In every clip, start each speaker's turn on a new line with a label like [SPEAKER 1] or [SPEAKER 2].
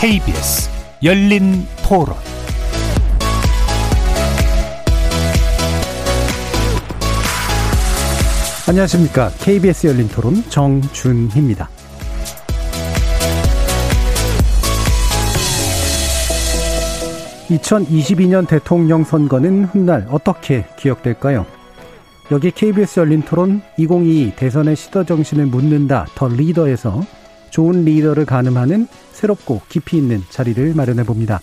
[SPEAKER 1] KBS 열린 토론
[SPEAKER 2] 안녕하십니까. KBS 열린 토론 정준희입니다. 2022년 대통령 선거는 훗날 어떻게 기억될까요? 여기 KBS 열린 토론 2022 대선의 시더 정신을 묻는다 더 리더에서 좋은 리더를 가늠하는 새롭고 깊이 있는 자리를 마련해 봅니다.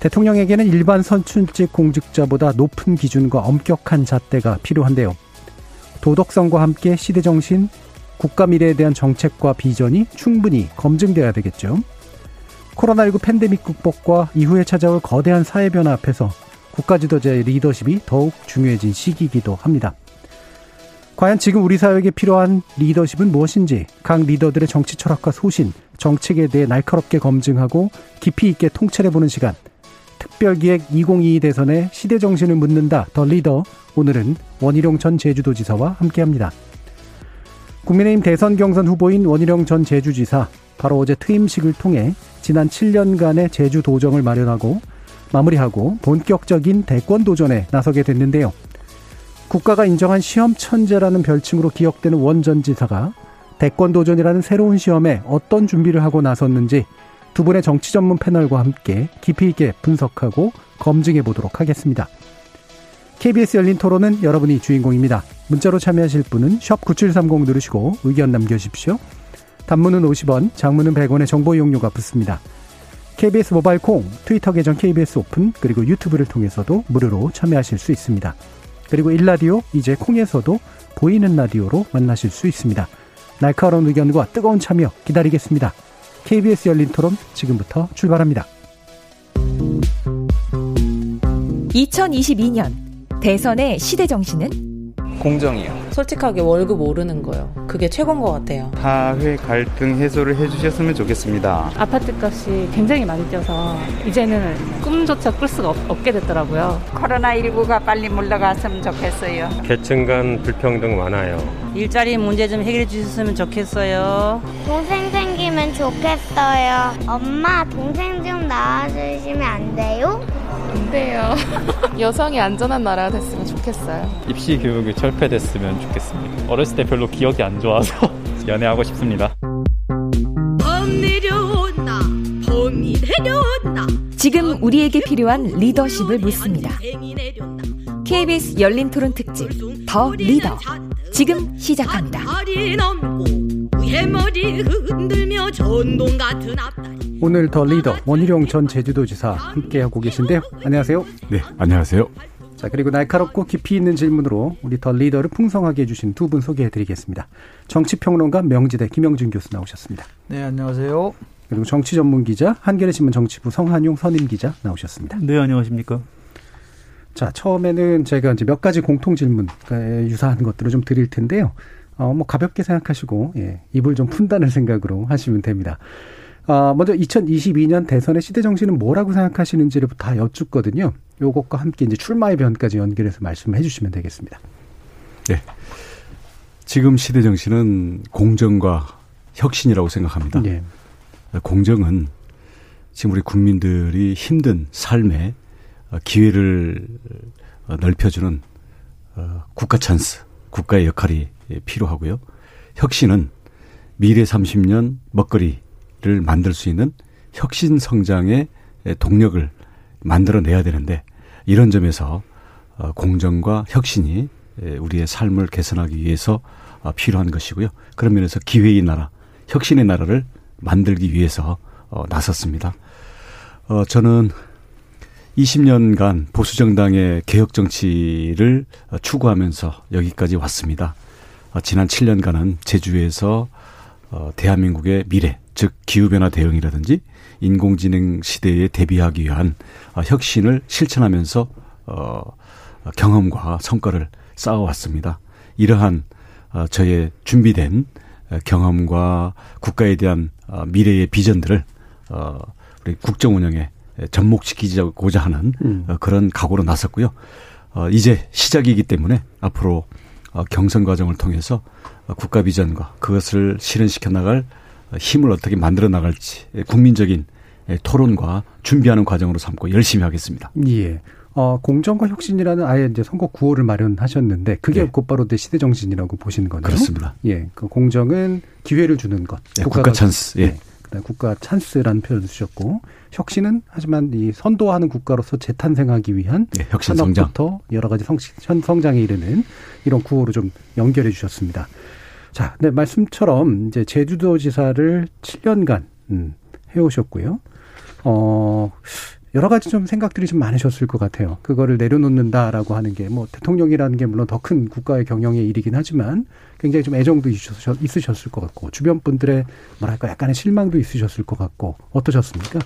[SPEAKER 2] 대통령에게는 일반 선출직 공직자보다 높은 기준과 엄격한 잣대가 필요한데요. 도덕성과 함께 시대 정신, 국가 미래에 대한 정책과 비전이 충분히 검증돼야 되겠죠. 코로나19 팬데믹 극복과 이후에 찾아올 거대한 사회 변화 앞에서 국가 지도자의 리더십이 더욱 중요해진 시기이기도 합니다. 과연 지금 우리 사회에게 필요한 리더십은 무엇인지 각 리더들의 정치 철학과 소신, 정책에 대해 날카롭게 검증하고 깊이 있게 통찰해보는 시간. 특별기획 2022 대선의 시대 정신을 묻는다 더 리더 오늘은 원희룡 전 제주도지사와 함께합니다. 국민의힘 대선 경선 후보인 원희룡 전 제주지사 바로 어제 퇴임식을 통해 지난 7년간의 제주 도정을 마련하고 마무리하고 본격적인 대권 도전에 나서게 됐는데요. 국가가 인정한 시험 천재라는 별칭으로 기억되는 원 전 지사가 대권 도전이라는 새로운 시험에 어떤 준비를 하고 나섰는지 두 분의 정치 전문 패널과 함께 깊이 있게 분석하고 검증해 보도록 하겠습니다. KBS 열린 토론은 여러분이 주인공입니다. 문자로 참여하실 분은 9730 누르시고 의견 남겨주십시오. 단문은 50원, 장문은 100원의 정보 이용료가 붙습니다. KBS 모바일 콩, 트위터 계정 KBS 오픈, 그리고 유튜브를 통해서도 무료로 참여하실 수 있습니다. 그리고 일라디오, 이제 콩에서도 보이는 라디오로 만나실 수 있습니다. 날카로운 의견과 뜨거운 참여 기다리겠습니다. KBS 열린 토론 지금부터 출발합니다.
[SPEAKER 3] 2022년 대선의 시대 정신은
[SPEAKER 4] 공정이요.
[SPEAKER 5] 솔직하게 월급 오르는 거요. 그게 최고인 것 같아요.
[SPEAKER 4] 사회 갈등 해소를 해주셨으면 좋겠습니다.
[SPEAKER 6] 아파트 값이 굉장히 많이 뛰어서 이제는 꿈조차 꿀 수가 없, 게 됐더라고요.
[SPEAKER 7] 코로나19가 빨리 물러갔으면 좋겠어요.
[SPEAKER 8] 계층 간 불평등 많아요.
[SPEAKER 9] 일자리 문제 좀 해결해 주셨으면 좋겠어요.
[SPEAKER 10] 동생 생기면 좋겠어요. 엄마, 동생 좀 낳아주시면 안 돼요?
[SPEAKER 11] 안 돼요. 여성이 안전한 나라가 됐으면 좋겠어요.
[SPEAKER 12] 입시 교육이 철폐됐으면 좋겠습니다. 어렸을 때 별로 기억이 안 좋아서 연애하고 싶습니다.
[SPEAKER 3] 봄 내려온다. 봄이 내려온다. 지금 우리에게 필요한 리더십을 묻습니다. KBS 열린 토론 특집 더 리더 지금 시작합니다.
[SPEAKER 2] 오늘 더 리더 원희룡 전 제주도지사 함께하고 계신데요. 안녕하세요.
[SPEAKER 13] 네, 안녕하세요.
[SPEAKER 2] 자, 그리고 날카롭고 깊이 있는 질문으로 우리 더 리더를 풍성하게 해주신 두 분 소개해드리겠습니다. 정치평론가 명지대 김영준 교수 나오셨습니다.
[SPEAKER 14] 네, 안녕하세요.
[SPEAKER 2] 그리고 정치 전문 기자 한겨레 신문 정치부 성한용 선임 기자 나오셨습니다.
[SPEAKER 15] 네, 안녕하십니까.
[SPEAKER 2] 자, 처음에는 제가 이제 몇 가지 공통 질문 유사한 것들을 좀 드릴 텐데요. 어, 뭐 가볍게 생각하시고 예, 입을 좀 푼다는 생각으로 하시면 됩니다. 아, 먼저 2022년 대선의 시대 정신은 뭐라고 생각하시는지를 다 여쭙거든요. 요것과 함께 이제 출마의 변까지 연결해서 말씀해 주시면 되겠습니다.
[SPEAKER 13] 네. 지금 시대 정신은 공정과 혁신이라고 생각합니다. 네. 공정은 지금 우리 국민들이 힘든 삶에 기회를 넓혀주는 어, 국가 찬스, 국가의 역할이 필요하고요. 혁신은 미래 30년 먹거리 를 만들 수 있는 혁신 성장의 동력을 만들어내야 되는데 이런 점에서 어, 공정과 혁신이 우리의 삶을 개선하기 위해서 어, 필요한 것이고요. 그런 면에서 기회의 나라, 혁신의 나라를 만들기 위해서 어, 나섰습니다. 저는 20년간 보수 정당의 개혁 정치를 추구하면서 여기까지 왔습니다. 지난 7년간은 제주에서 대한민국의 미래, 즉 기후변화 대응이라든지 인공지능 시대에 대비하기 위한 어, 혁신을 실천하면서 어, 경험과 성과를 쌓아왔습니다. 이러한 어, 저의 준비된 경험과 국가에 대한 어, 미래의 비전들을 어, 우리 국정 운영에 접목시키고자 하는 음. 그런 각오로 나섰고요. 어, 이제 시작이기 때문에 앞으로 어, 경선 과정을 통해서 국가 비전과 그것을 실현시켜 나갈 힘을 어떻게 만들어 나갈지 국민적인 토론과 준비하는 과정으로 삼고 열심히 하겠습니다.
[SPEAKER 2] 예. 어, 공정과 혁신이라는 아예 이제 선거 구호를 마련하셨는데 그게 예. 곧바로 내 시대 정신이라고 보시는 거네요.
[SPEAKER 13] 그렇습니다.
[SPEAKER 2] 예. 그 공정은 기회를 주는 것.
[SPEAKER 13] 네, 국가 찬스. 예. 네.
[SPEAKER 2] 그다음 국가 찬스라는 표현을 쓰셨고 혁신은 하지만 이 선도하는 국가로서 재탄생하기 위한
[SPEAKER 13] 네, 혁신 성장.
[SPEAKER 2] 여러 가지 성, 성장에 이르는 이런 구호로 좀 연결해 주셨습니다. 자, 네, 말씀처럼 이제 제주도지사를 7년간 음, 해오셨고요. 어, 여러 가지 좀 생각들이 좀 많으셨을 것 같아요. 그거를 내려놓는다라고 하는 게 뭐 대통령이라는 게 물론 더 큰 국가의 경영의 일이긴 하지만 굉장히 좀 애정도 있으셨을 것 같고 주변 분들의 뭐랄까 약간의 실망도 있으셨을 것 같고 어떠셨습니까?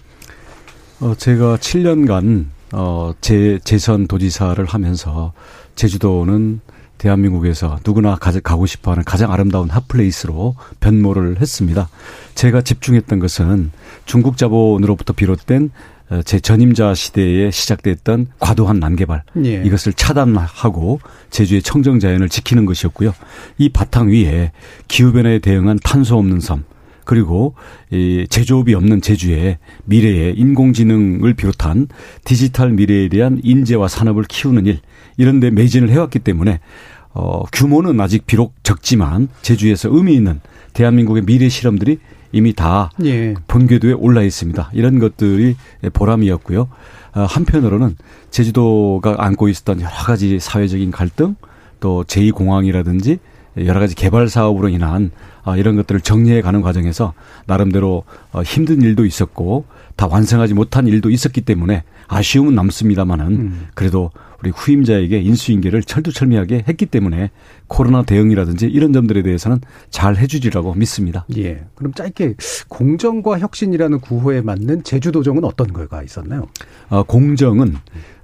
[SPEAKER 13] 어 제가 7년간 어제 재선 도지사를 하면서 제주도는 대한민국에서 누구나 가고 싶어하는 가장 아름다운 핫플레이스로 변모를 했습니다. 제가 집중했던 것은 중국 자본으로부터 비롯된 어, 제 전임자 시대에 시작됐던 과도한 난개발 예. 이것을 차단하고 제주의 청정 자연을 지키는 것이었고요. 이 바탕 위에 기후 변화에 대응한 탄소 없는 섬 그리고 이 제조업이 없는 제주의 미래의 인공지능을 비롯한 디지털 미래에 대한 인재와 산업을 키우는 일 이런 데 매진을 해왔기 때문에 어 규모는 아직 비록 적지만 제주에서 의미 있는 대한민국의 미래 실험들이 이미 다 예. 본궤도에 올라 있습니다. 이런 것들이 보람이었고요. 어, 한편으로는 제주도가 안고 있었던 여러 가지 사회적인 갈등 또 제2공항이라든지 여러 가지 개발 사업으로 인한 어, 이런 것들을 정리해 가는 과정에서 나름대로 어, 힘든 일도 있었고 다 완성하지 못한 일도 있었기 때문에 아쉬움은 남습니다만은 음. 그래도 우리 후임자에게 인수인계를 철두철미하게 했기 때문에 코로나 대응이라든지 이런 점들에 대해서는 잘 해주리라고 믿습니다.
[SPEAKER 2] 예. 그럼 짧게 공정과 혁신이라는 구호에 맞는 제주도정은 어떤 거가 있었나요?
[SPEAKER 13] 어, 공정은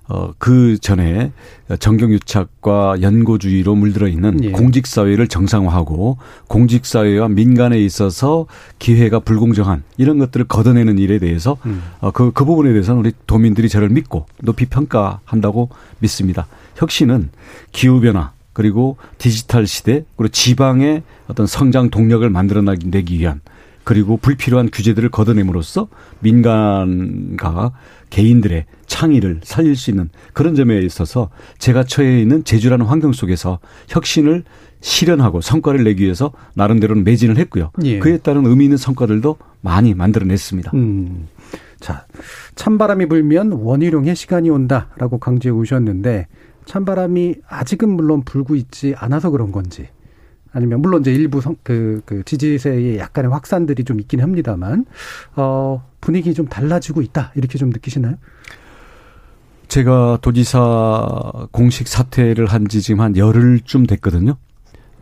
[SPEAKER 13] 어, 그 전에 정경유착과 연고주의로 물들어 있는 예. 공직사회를 정상화하고 공직사회와 민간에 있어서 기회가 불공정한 이런 것들을 걷어내는 일에 대해서 음. 어, 그, 그 부분에 대해서는 우리 도민들이 저를 믿고 높이 평가한다고 믿습니다. 혁신은 기후변화 그리고 디지털 시대 그리고 지방의 어떤 성장 동력을 만들어내기 위한 그리고 불필요한 규제들을 걷어냄으로써 민간과 개인들의 창의를 살릴 수 있는 그런 점에 있어서 제가 처해 있는 제주라는 환경 속에서 혁신을 실현하고 성과를 내기 위해서 나름대로는 매진을 했고요. 예. 그에 따른 의미 있는 성과들도 많이 만들어냈습니다. 음.
[SPEAKER 2] 자, 찬바람이 불면 원희룡의 시간이 온다라고 강조해 오셨는데 찬바람이 아직은 물론 불고 있지 않아서 그런 건지 아니면 물론 이제 일부 성, 그, 그 지지세의 약간의 확산들이 좀 있긴 합니다만 어 분위기 좀 달라지고 있다 이렇게 좀 느끼시나요?
[SPEAKER 13] 제가 도지사 공식 사퇴를 한 지 지금 한 열흘쯤 됐거든요.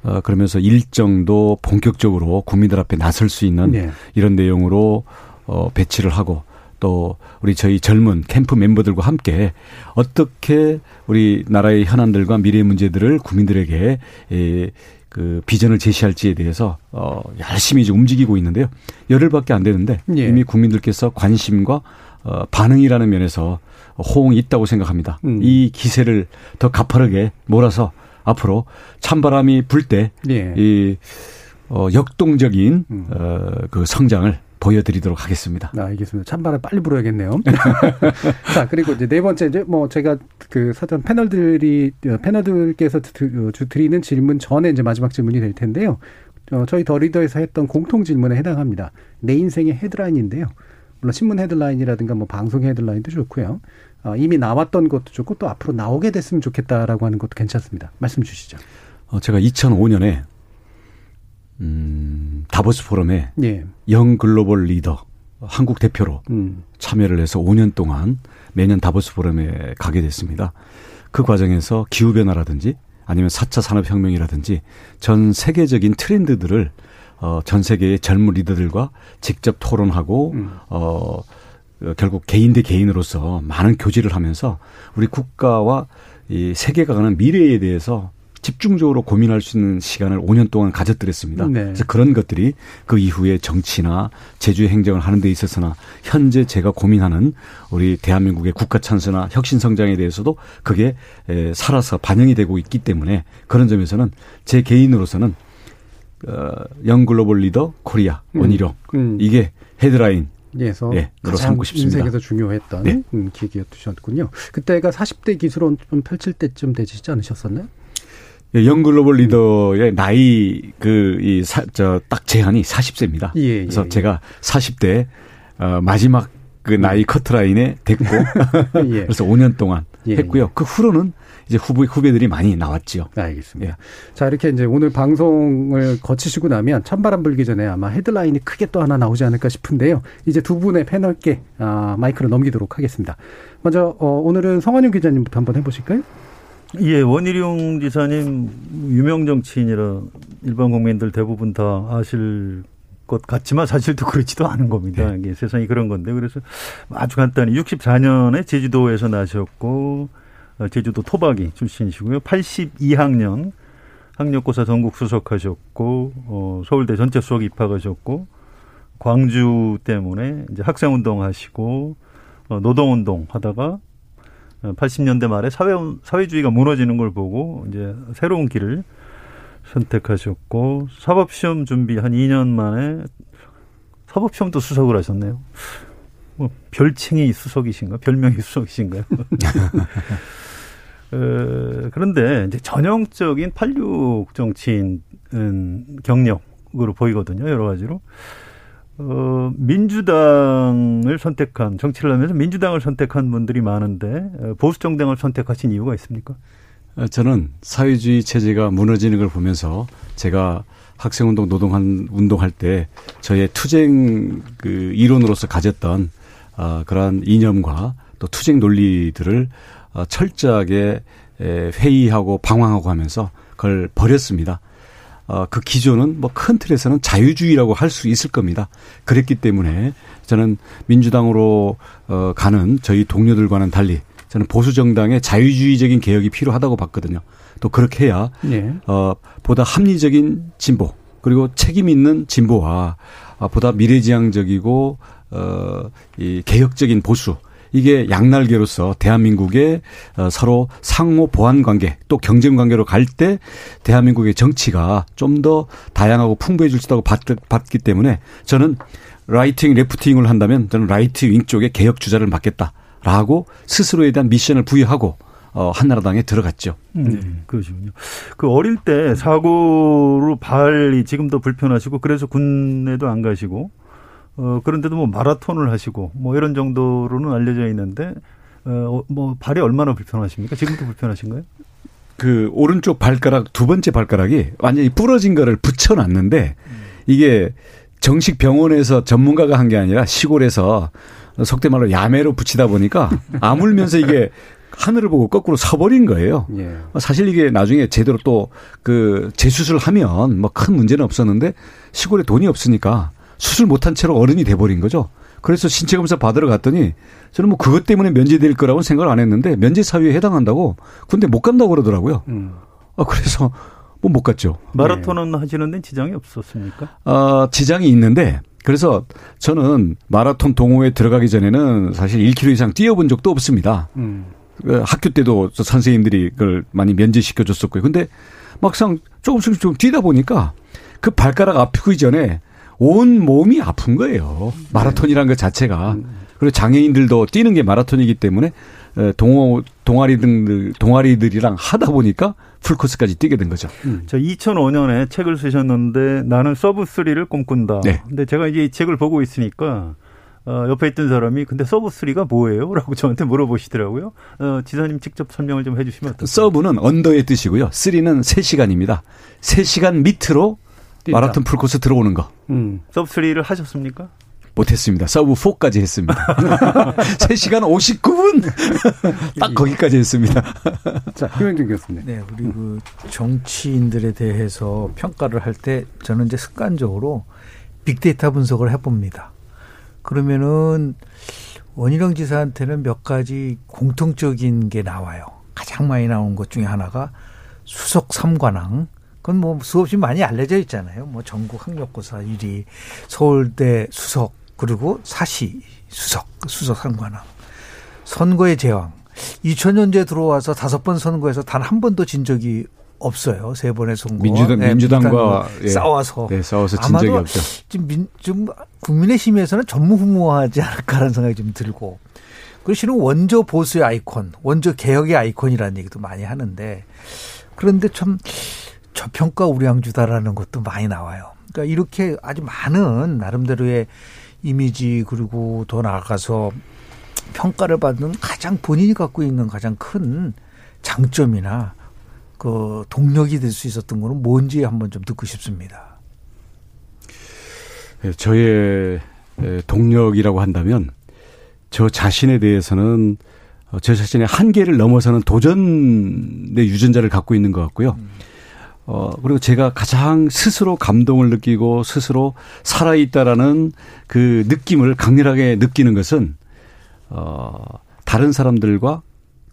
[SPEAKER 13] 어, 그러면서 일정도 본격적으로 국민들 앞에 나설 수 있는 네. 이런 내용으로 어, 배치를 하고 또 우리 저희 젊은 캠프 멤버들과 함께 어떻게 우리 나라의 현안들과 미래 문제들을 국민들에게 에, 그 비전을 제시할지에 대해서 어 열심히 이제 움직이고 있는데요. 열흘밖에 안 되는데 예. 이미 국민들께서 관심과 어 반응이라는 면에서 호응이 있다고 생각합니다. 음. 이 기세를 더 가파르게 몰아서 앞으로 찬바람이 불 때이 예. 어 역동적인 음. 어 그 성장을 보여드리도록 하겠습니다.
[SPEAKER 2] 아, 알겠습니다. 찬바람 빨리 불어야겠네요. 자, 그리고 이제 네 번째 이제 뭐 제가 그 사전 패널들이 패널들께서 드리는 질문 전에 이제 마지막 질문이 될 텐데요. 어, 저희 더 리더에서 했던 공통 질문에 해당합니다. 내 인생의 헤드라인인데요. 물론 신문 헤드라인이라든가 뭐 방송 헤드라인도 좋고요. 어, 이미 나왔던 것도 좋고 또 앞으로 나오게 됐으면 좋겠다라고 하는 것도 괜찮습니다. 말씀 주시죠.
[SPEAKER 13] 어, 제가 2005년에 음, 다보스 포럼에 예. 영 글로벌 리더 한국 대표로 음. 참여를 해서 5년 동안 매년 다보스 포럼에 가게 됐습니다. 그 과정에서 기후 변화라든지 아니면 4차 산업 혁명이라든지 전 세계적인 트렌드들을 어, 전 세계의 젊은 리더들과 직접 토론하고 음. 어, 결국 개인 대 개인으로서 많은 교제를 하면서 우리 국가와 이 세계가 가는 미래에 대해서 집중적으로 고민할 수 있는 시간을 5년 동안 가졌더랬습니다. 네. 그래서 그런 것들이 그 이후에 정치나 제주의 행정을 하는 데 있어서나 현재 제가 고민하는 우리 대한민국의 국가 찬스나 혁신 성장에 대해서도 그게 살아서 반영이 되고 있기 때문에 그런 점에서는 제 개인으로서는 어, young global leader Korea
[SPEAKER 2] 음.
[SPEAKER 13] 원희룡
[SPEAKER 2] 음.
[SPEAKER 13] 이게 헤드라인
[SPEAKER 2] 에서
[SPEAKER 13] 예, 으로
[SPEAKER 2] 가장
[SPEAKER 13] 삼고 싶습니다.
[SPEAKER 2] 인생에서 중요했던
[SPEAKER 13] 네.
[SPEAKER 2] 음, 시기셨군요. 그때가 40대 기수론 좀 펼칠 때쯤 되시지 않으셨었나요?
[SPEAKER 13] 예, young global leader의 나이 그 이제 딱 제한이 40세입니다.
[SPEAKER 2] 예, 예,
[SPEAKER 13] 그래서
[SPEAKER 2] 예.
[SPEAKER 13] 제가 40대 어, 마지막 그 나이 커트라인에 됐고
[SPEAKER 2] 예.
[SPEAKER 13] 그래서 5년 동안
[SPEAKER 2] 예,
[SPEAKER 13] 했고요. 그 후로는 이제 후배 후배들이 많이 나왔죠.
[SPEAKER 2] 알겠습니다. 자, 이렇게 이제 오늘 방송을 거치시고 나면 찬바람 불기 전에 아마 헤드라인이 크게 또 하나 나오지 않을까 싶은데요. 이제 두 분의 패널께 아, 마이크를 넘기도록 하겠습니다. 먼저 어, 오늘은 성환용 기자님부터 한번 해보실까요?
[SPEAKER 14] 예, 원희룡 지사님 유명 정치인이라 일반 국민들 대부분 다 아실 것 같지만 사실 또 그렇지도 않은 겁니다. 이게 세상이 그런 건데 그래서 아주 간단히 64년에 제주도에서 나셨고 어, 제주도 토박이 출신이시고요. 82학년 학력고사 전국 수석하셨고 어, 서울대 전체 수석 입학하셨고 광주 때문에 이제 학생운동 하시고 어, 노동운동 하다가 80년대 말에 사회 사회주의가 무너지는 걸 보고 이제 새로운 길을 선택하셨고 사법 시험 준비 한 2년 만에 사법 시험도 수석을 하셨네요. 뭐 별칭이 수석이신가? 별명이 수석이신가요? 어, 그런데 이제 전형적인 86 정치인 경력으로 보이거든요. 여러 가지로. 어, 민주당을 선택한, 정치를 하면서 민주당을 선택한 분들이 많은데, 어, 보수 정당을 선택하신 이유가 있습니까?
[SPEAKER 13] 어, 저는 사회주의 체제가 무너지는 걸 보면서 제가 학생운동, 노동한, 운동할 때 저의 투쟁 그 이론으로서 가졌던, 어, 그러한 이념과 또 투쟁 논리들을 어, 철저하게 에, 회의하고 방황하고 하면서 그걸 버렸습니다. 어, 그 기조는 뭐 큰 틀에서는 자유주의라고 할 수 있을 겁니다. 그랬기 때문에 저는 민주당으로 어, 가는 저희 동료들과는 달리 저는 보수 정당의 자유주의적인 개혁이 필요하다고 봤거든요. 또 그렇게 해야
[SPEAKER 2] 예.
[SPEAKER 13] 어, 보다 합리적인 진보 그리고 책임 있는 진보와 아, 보다 미래지향적이고 어, 이 개혁적인 보수 이게 양날개로서 대한민국의 어, 서로 상호 보완 관계 또 경쟁 관계로 갈 때 대한민국의 정치가 좀 더 다양하고 풍부해질 수 있다고 봤, 봤기 때문에 저는 right wing left wing을 한다면 저는 right wing 쪽에 개혁 주자를 맡겠다라고 스스로에 대한 미션을 부여하고 어, 한나라당에 들어갔죠.
[SPEAKER 14] 네, 그러시군요. 그 어릴 때 사고로 발이 지금도 불편하시고 그래서 군에도 안 가시고 어, 그런데도 뭐 마라톤을 하시고 뭐 이런 정도로는 알려져 있는데 어, 뭐 발이 얼마나 불편하십니까? 지금도 불편하신가요?
[SPEAKER 13] 그 오른쪽 발가락 두 번째 발가락이 완전히 부러진 거를 붙여놨는데 이게 정식 병원에서 전문가가 한 게 아니라 시골에서 속대 말로 야매로 붙이다 보니까 아물면서 이게 하늘을 보고 거꾸로 서버린 거예요.
[SPEAKER 2] 예.
[SPEAKER 13] 사실 이게 나중에 제대로 또 그 재수술 하면 뭐 큰 문제는 없었는데 시골에 돈이 없으니까 수술 못한 채로 어른이 돼버린 거죠. 그래서 신체 검사 받으러 갔더니 저는 뭐 그것 때문에 면제될 거라고는 생각을 안 했는데 면제 사유에 해당한다고 근데 못 간다고 그러더라고요.
[SPEAKER 2] 음.
[SPEAKER 13] 아 그래서 뭐 못 갔죠.
[SPEAKER 14] 마라톤은 하시는 데는 지장이 없었습니까?
[SPEAKER 13] 어, 지장이 있는데 그래서 저는 마라톤 동호회 들어가기 전에는 사실 1km 이상 뛰어본 적도 없습니다.
[SPEAKER 2] 음.
[SPEAKER 13] 그 학교 때도 저 선생님들이 그걸 많이 면제시켜 줬었고요. 근데 막상 조금씩 좀 뛰다 보니까 그 발가락 아프기 전에 온 몸이 아픈 거예요. 마라톤이라는 것 자체가. 그리고 장애인들도 뛰는 게 마라톤이기 때문에 동호 동아리 등 동아리들이랑 하다 보니까 풀코스까지 뛰게 된 거죠.
[SPEAKER 14] 저 2005년에 책을 쓰셨는데 나는 sub 3를 꿈꾼다.
[SPEAKER 13] 네.
[SPEAKER 14] 근데 제가 이제 이 책을 보고 있으니까 어, 옆에 있던 사람이 근데 sub 3가 뭐예요? 라고 저한테 물어보시더라고요. 어, 지사님 직접 설명을 좀 해주시면 어떨까요?
[SPEAKER 13] sub는 under의 뜻이고요. 3는 3시간입니다. 3시간 밑으로
[SPEAKER 2] 뛴다.
[SPEAKER 13] 마라톤 풀코스 들어오는 거.
[SPEAKER 2] 음.
[SPEAKER 14] sub 3를 하셨습니까?
[SPEAKER 13] 못했습니다. sub 4까지 했습니다. 3시간 59분! 딱 거기까지 했습니다.
[SPEAKER 2] 자, 김영준 교수님.
[SPEAKER 15] 네, 우리 그 정치인들에 대해서 평가를 할 때 저는 이제 습관적으로 빅데이터 분석을 해봅니다. 그러면은 원희룡 지사한테는 몇 가지 공통적인 게 나와요. 가장 많이 나오는 것 중에 하나가 수석 삼관왕. 그건 뭐 수없이 많이 알려져 있잖아요. 뭐 전국 학력고사 1위, 서울대 수석, 그리고 사시 수석, 수석 삼관왕. 선거의 제왕. 2000년대 들어와서 다섯 번 선거에서 단 한 번도 진 적이 없어요. 세 번의 선거.
[SPEAKER 13] 민주당, 네, 민주당과
[SPEAKER 15] 예, 싸워서.
[SPEAKER 13] 네, 싸워서 진 적이 없죠.
[SPEAKER 15] 좀, 민, 좀 국민의힘에서는 전무후무하지 않을까라는 생각이 좀 들고. 그리고 실은 원조 보수의 아이콘, 원조 개혁의 아이콘이라는 얘기도 많이 하는데 그런데 참 저평가 우량주다라는 것도 많이 나와요. 그러니까 이렇게 아주 많은 나름대로의 이미지 그리고 더 나아가서 평가를 받는 가장 본인이 갖고 있는 가장 큰 장점이나 그 동력이 될 수 있었던 거는 뭔지 한번 좀 듣고 싶습니다.
[SPEAKER 13] 네, 저의 동력이라고 한다면 저 자신에 대해서는 어, 저 자신의 한계를 넘어서는 도전의 유전자를 갖고 있는 것 같고요. 어, 그리고 제가 가장 스스로 감동을 느끼고 스스로 살아있다라는 그 느낌을 강렬하게 느끼는 것은, 어, 다른 사람들과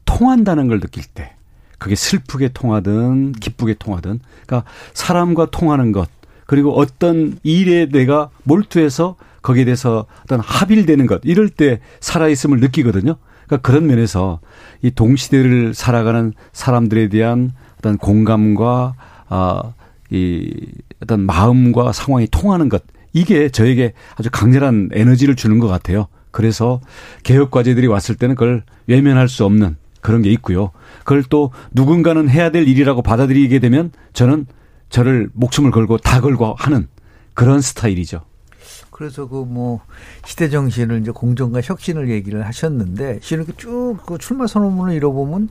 [SPEAKER 13] 통한다는 걸 느낄 때, 그게 슬프게 통하든 기쁘게 통하든, 그러니까 사람과 통하는 것, 그리고 어떤 일에 내가 몰두해서 거기에 대해서 어떤 합일되는 것 이럴 때 살아있음을 느끼거든요. 그러니까 그런 면에서 이 동시대를 살아가는 사람들에 대한 어떤 공감과 아 이 어떤 마음과 상황이 통하는 것 이게 저에게 아주 강렬한 에너지를 주는 것 같아요. 그래서 개혁 과제들이 왔을 때는 그걸 외면할 수 없는 그런 게 있고요. 그걸 또 누군가는 해야 될 일이라고 받아들이게 되면 저는 저를 목숨을 걸고 다 걸고 하는 그런 스타일이죠.
[SPEAKER 15] 그래서 그 뭐 시대 정신을 이제 공정과 혁신을 얘기를 하셨는데 실은 쭉그 출마 선언문을 읽어보면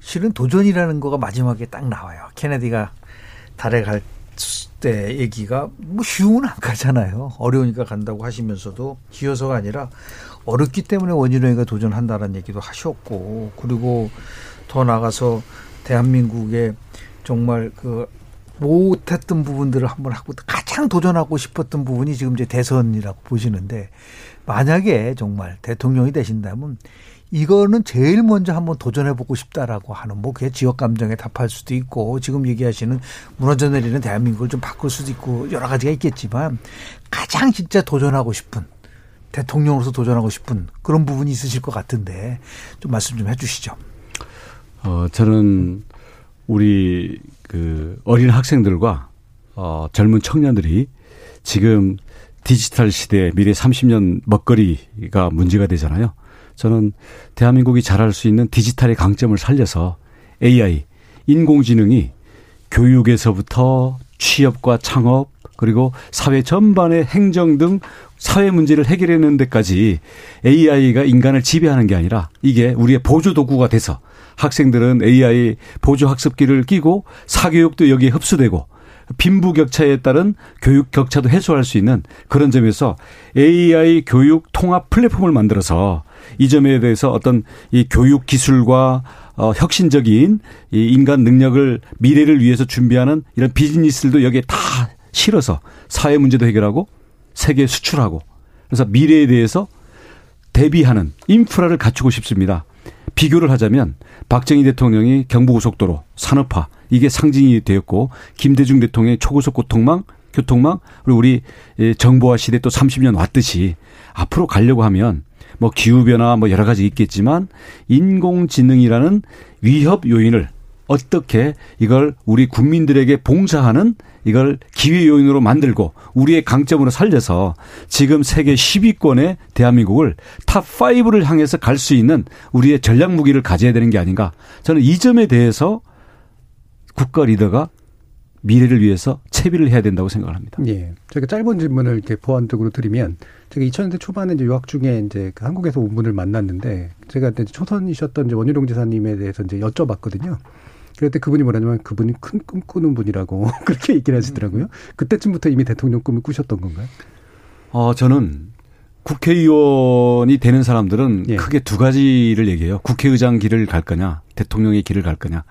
[SPEAKER 15] 실은 도전이라는 거가 마지막에 딱 나와요. 케네디가 달에 갈 때 얘기가 뭐 쉬운 안 가잖아요. 어려우니까 간다고 하시면서도 기어서가 아니라 어렵기 때문에 원희룡이가 도전한다라는 얘기도 하셨고 그리고 더 나가서 대한민국의 정말 그 못했던 부분들을 한번 하고 가장 도전하고 싶었던 부분이 지금 이제 대선이라고 보시는데 만약에 정말 대통령이 되신다면 이거는 제일 먼저 한번 도전해보고 싶다라고 하는 뭐 그게 지역 감정에 답할 수도 있고 지금 얘기하시는 무너져 내리는 대한민국을 좀 바꿀 수도 있고 여러 가지가 있겠지만 가장 진짜 도전하고 싶은 대통령으로서 도전하고 싶은 그런 부분이 있으실 것 같은데 좀 말씀 좀 해주시죠.
[SPEAKER 13] 어 저는 우리 그 어린 학생들과 어 젊은 청년들이 지금 디지털 시대 미래 30년 먹거리가 문제가 되잖아요. 저는 대한민국이 잘할 수 있는 디지털의 강점을 살려서 AI, 인공지능이 교육에서부터 취업과 창업 그리고 사회 전반의 행정 등 사회 문제를 해결하는 데까지 AI가 인간을 지배하는 게 아니라 이게 우리의 보조 도구가 돼서 학생들은 AI 보조 학습기를 끼고 사교육도 여기에 흡수되고 빈부격차에 따른 교육 격차도 해소할 수 있는 그런 점에서 AI 교육 통합 플랫폼을 만들어서 이 점에 대해서 어떤 이 교육 기술과 어, 혁신적인 이 인간 능력을 미래를 위해서 준비하는 이런 비즈니스들도 여기에 다 실어서 사회 문제도 해결하고 세계 수출하고 그래서 미래에 대해서 대비하는 인프라를 갖추고 싶습니다. 비교를 하자면 박정희 대통령이 경부고속도로 산업화 이게 상징이 되었고 김대중 대통령의 초고속 고통망 교통망 그리고 우리 정보화 시대 또 30년 왔듯이 앞으로 가려고 하면 뭐 기후 변화 뭐 여러 가지 있겠지만 인공지능이라는 위협 요인을 어떻게 이걸 우리 국민들에게 봉사하는 이걸 기회 요인으로 만들고 우리의 강점으로 살려서 지금 세계 10위권의 대한민국을 탑 5를 향해서 갈 수 있는 우리의 전략 무기를 가져야 되는 게 아닌가. 저는 이 점에 대해서 국가 리더가 미래를 위해서 채비를 해야 된다고 생각을 합니다.
[SPEAKER 2] 예. 제가 짧은 질문을 이렇게 보완적으로 드리면 제가 2000년대 초반에 이제 유학 중에 이제 그 한국에서 온 분을 만났는데 제가 이제 초선이셨던 이제 원희룡 지사님에 대해서 이제 여쭤봤거든요. 그럴 때 그분이 뭐라냐면 그분이 큰 꿈 꾸는 분이라고 그렇게 얘기를 하시더라고요. 그때쯤부터 이미 대통령 꿈을 꾸셨던 건가요?
[SPEAKER 13] 어, 저는 국회의원이 되는 사람들은 예. 크게 두 가지를 얘기해요. 국회의장 길을 갈 거냐, 대통령의 길을 갈 거냐.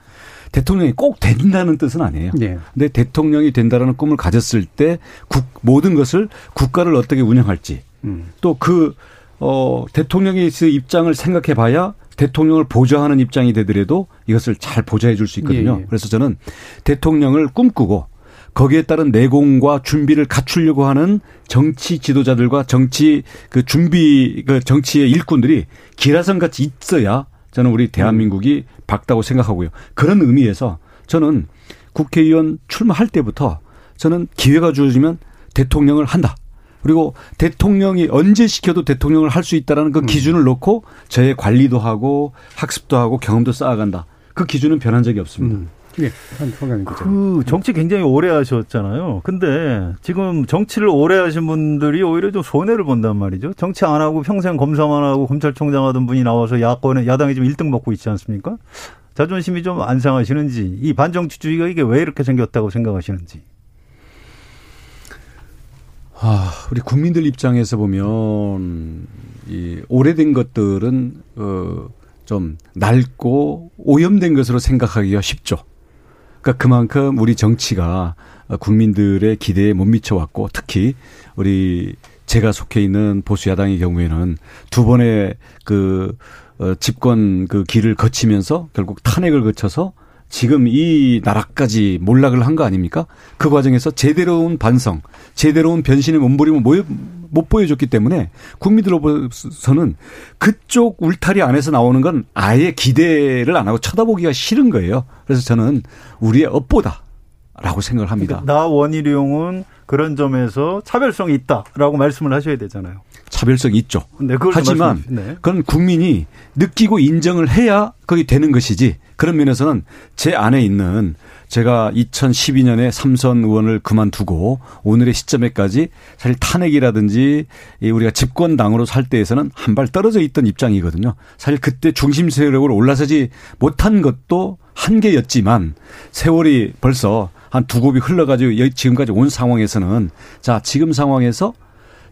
[SPEAKER 13] 대통령이 꼭 된다는 뜻은 아니에요. 네. 근데 대통령이 된다라는 꿈을 가졌을 때 국, 모든 것을 국가를 어떻게 운영할지 음. 또그 어, 대통령의 입장을 생각해 봐야 대통령을 보좌하는 입장이 되더라도 이것을 잘 보좌해 줄 수 있거든요. 예, 예. 그래서 저는 대통령을 꿈꾸고 거기에 따른 내공과 준비를 갖추려고 하는 정치 지도자들과 정치 그 준비 그 정치의 일꾼들이 기라성 같이 있어야 저는 우리 대한민국이 밝다고 생각하고요. 그런 의미에서 저는 국회의원 출마할 때부터 저는 기회가 주어지면 대통령을 한다. 그리고 대통령이 언제 시켜도 대통령을 할 수 있다라는 그 음. 기준을 놓고 저의 관리도 하고 학습도 하고 경험도 쌓아간다. 그 기준은 변한 적이 없습니다. 음.
[SPEAKER 14] 예, 그 정치 굉장히 오래 하셨잖아요. 근데 지금 정치를 오래 하신 분들이 오히려 좀 손해를 본단 말이죠. 정치 안 하고 평생 검사만 하고 검찰총장 하던 분이 나와서 야권에 야당이 지금 1등 먹고 있지 않습니까? 자존심이 좀 안 상하시는지 이 반정치주의가 이게 왜 이렇게 생겼다고 생각하시는지.
[SPEAKER 13] 아, 우리 국민들 입장에서 보면 이 오래된 것들은 어좀 낡고 오염된 것으로 생각하기가 쉽죠. 그러니까 그만큼 우리 정치가 국민들의 기대에 못 미쳐왔고 특히 우리 제가 속해 있는 보수 야당의 경우에는 두 번의 그 어, 집권 그 길을 거치면서 결국 탄핵을 거쳐서 지금 이 나라까지 몰락을 한 거 아닙니까? 그 과정에서 제대로운 반성, 제대로운 변신의 몸부림을 못 보여줬기 때문에 국민들로서는 그쪽 울타리 안에서 나오는 건 아예 기대를 안 하고 쳐다보기가 싫은 거예요. 그래서 저는 우리의 업보다 라고 생각을 합니다.
[SPEAKER 14] 그러니까 나 원희룡은 그런 점에서 차별성이 있다라고 말씀을 하셔야 되잖아요.
[SPEAKER 13] 차별성이 있죠. 네, 하지만 네. 그건 국민이 느끼고 인정을 해야 거기 되는 것이지 그런 면에서는 제 안에 있는 제가 2012년에 삼선 의원을 그만두고 오늘의 시점에까지 사실 탄핵이라든지 우리가 집권당으로 살 때에서는 한 발 떨어져 있던 입장이거든요. 사실 그때 중심 세력으로 올라서지 못한 것도 한계였지만 세월이 벌써 한 두 곱이 흘러가지고 지금까지 온 상황에서는 자 지금 상황에서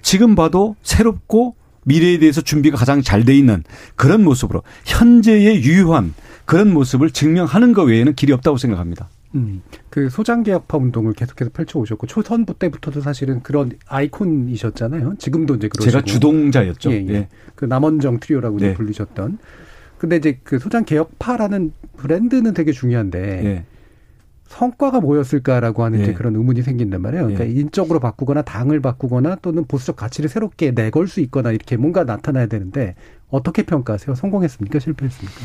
[SPEAKER 13] 지금 봐도 새롭고 미래에 대해서 준비가 가장 잘 돼 있는 그런 모습으로 현재의 유효한 그런 모습을 증명하는 것 외에는 길이 없다고 생각합니다.
[SPEAKER 2] 음, 그 소장개혁파 운동을 계속해서 펼쳐오셨고 초선부 때부터도 사실은 그런 아이콘이셨잖아요. 지금도 이제 그러시고.
[SPEAKER 13] 제가 주동자였죠.
[SPEAKER 2] 예, 예. 예. 그 남원정 트리오라고 네. 불리셨던. 근데 이제 그 소장개혁파라는 브랜드는 되게 중요한데 예. 성과가 뭐였을까라고 하는 예. 그런 의문이 생긴단 말이에요. 그러니까 예. 인적으로 바꾸거나 당을 바꾸거나 또는 보수적 가치를 새롭게 내걸 수 있거나 이렇게 뭔가 나타나야 되는데 어떻게 평가하세요? 성공했습니까? 실패했습니까?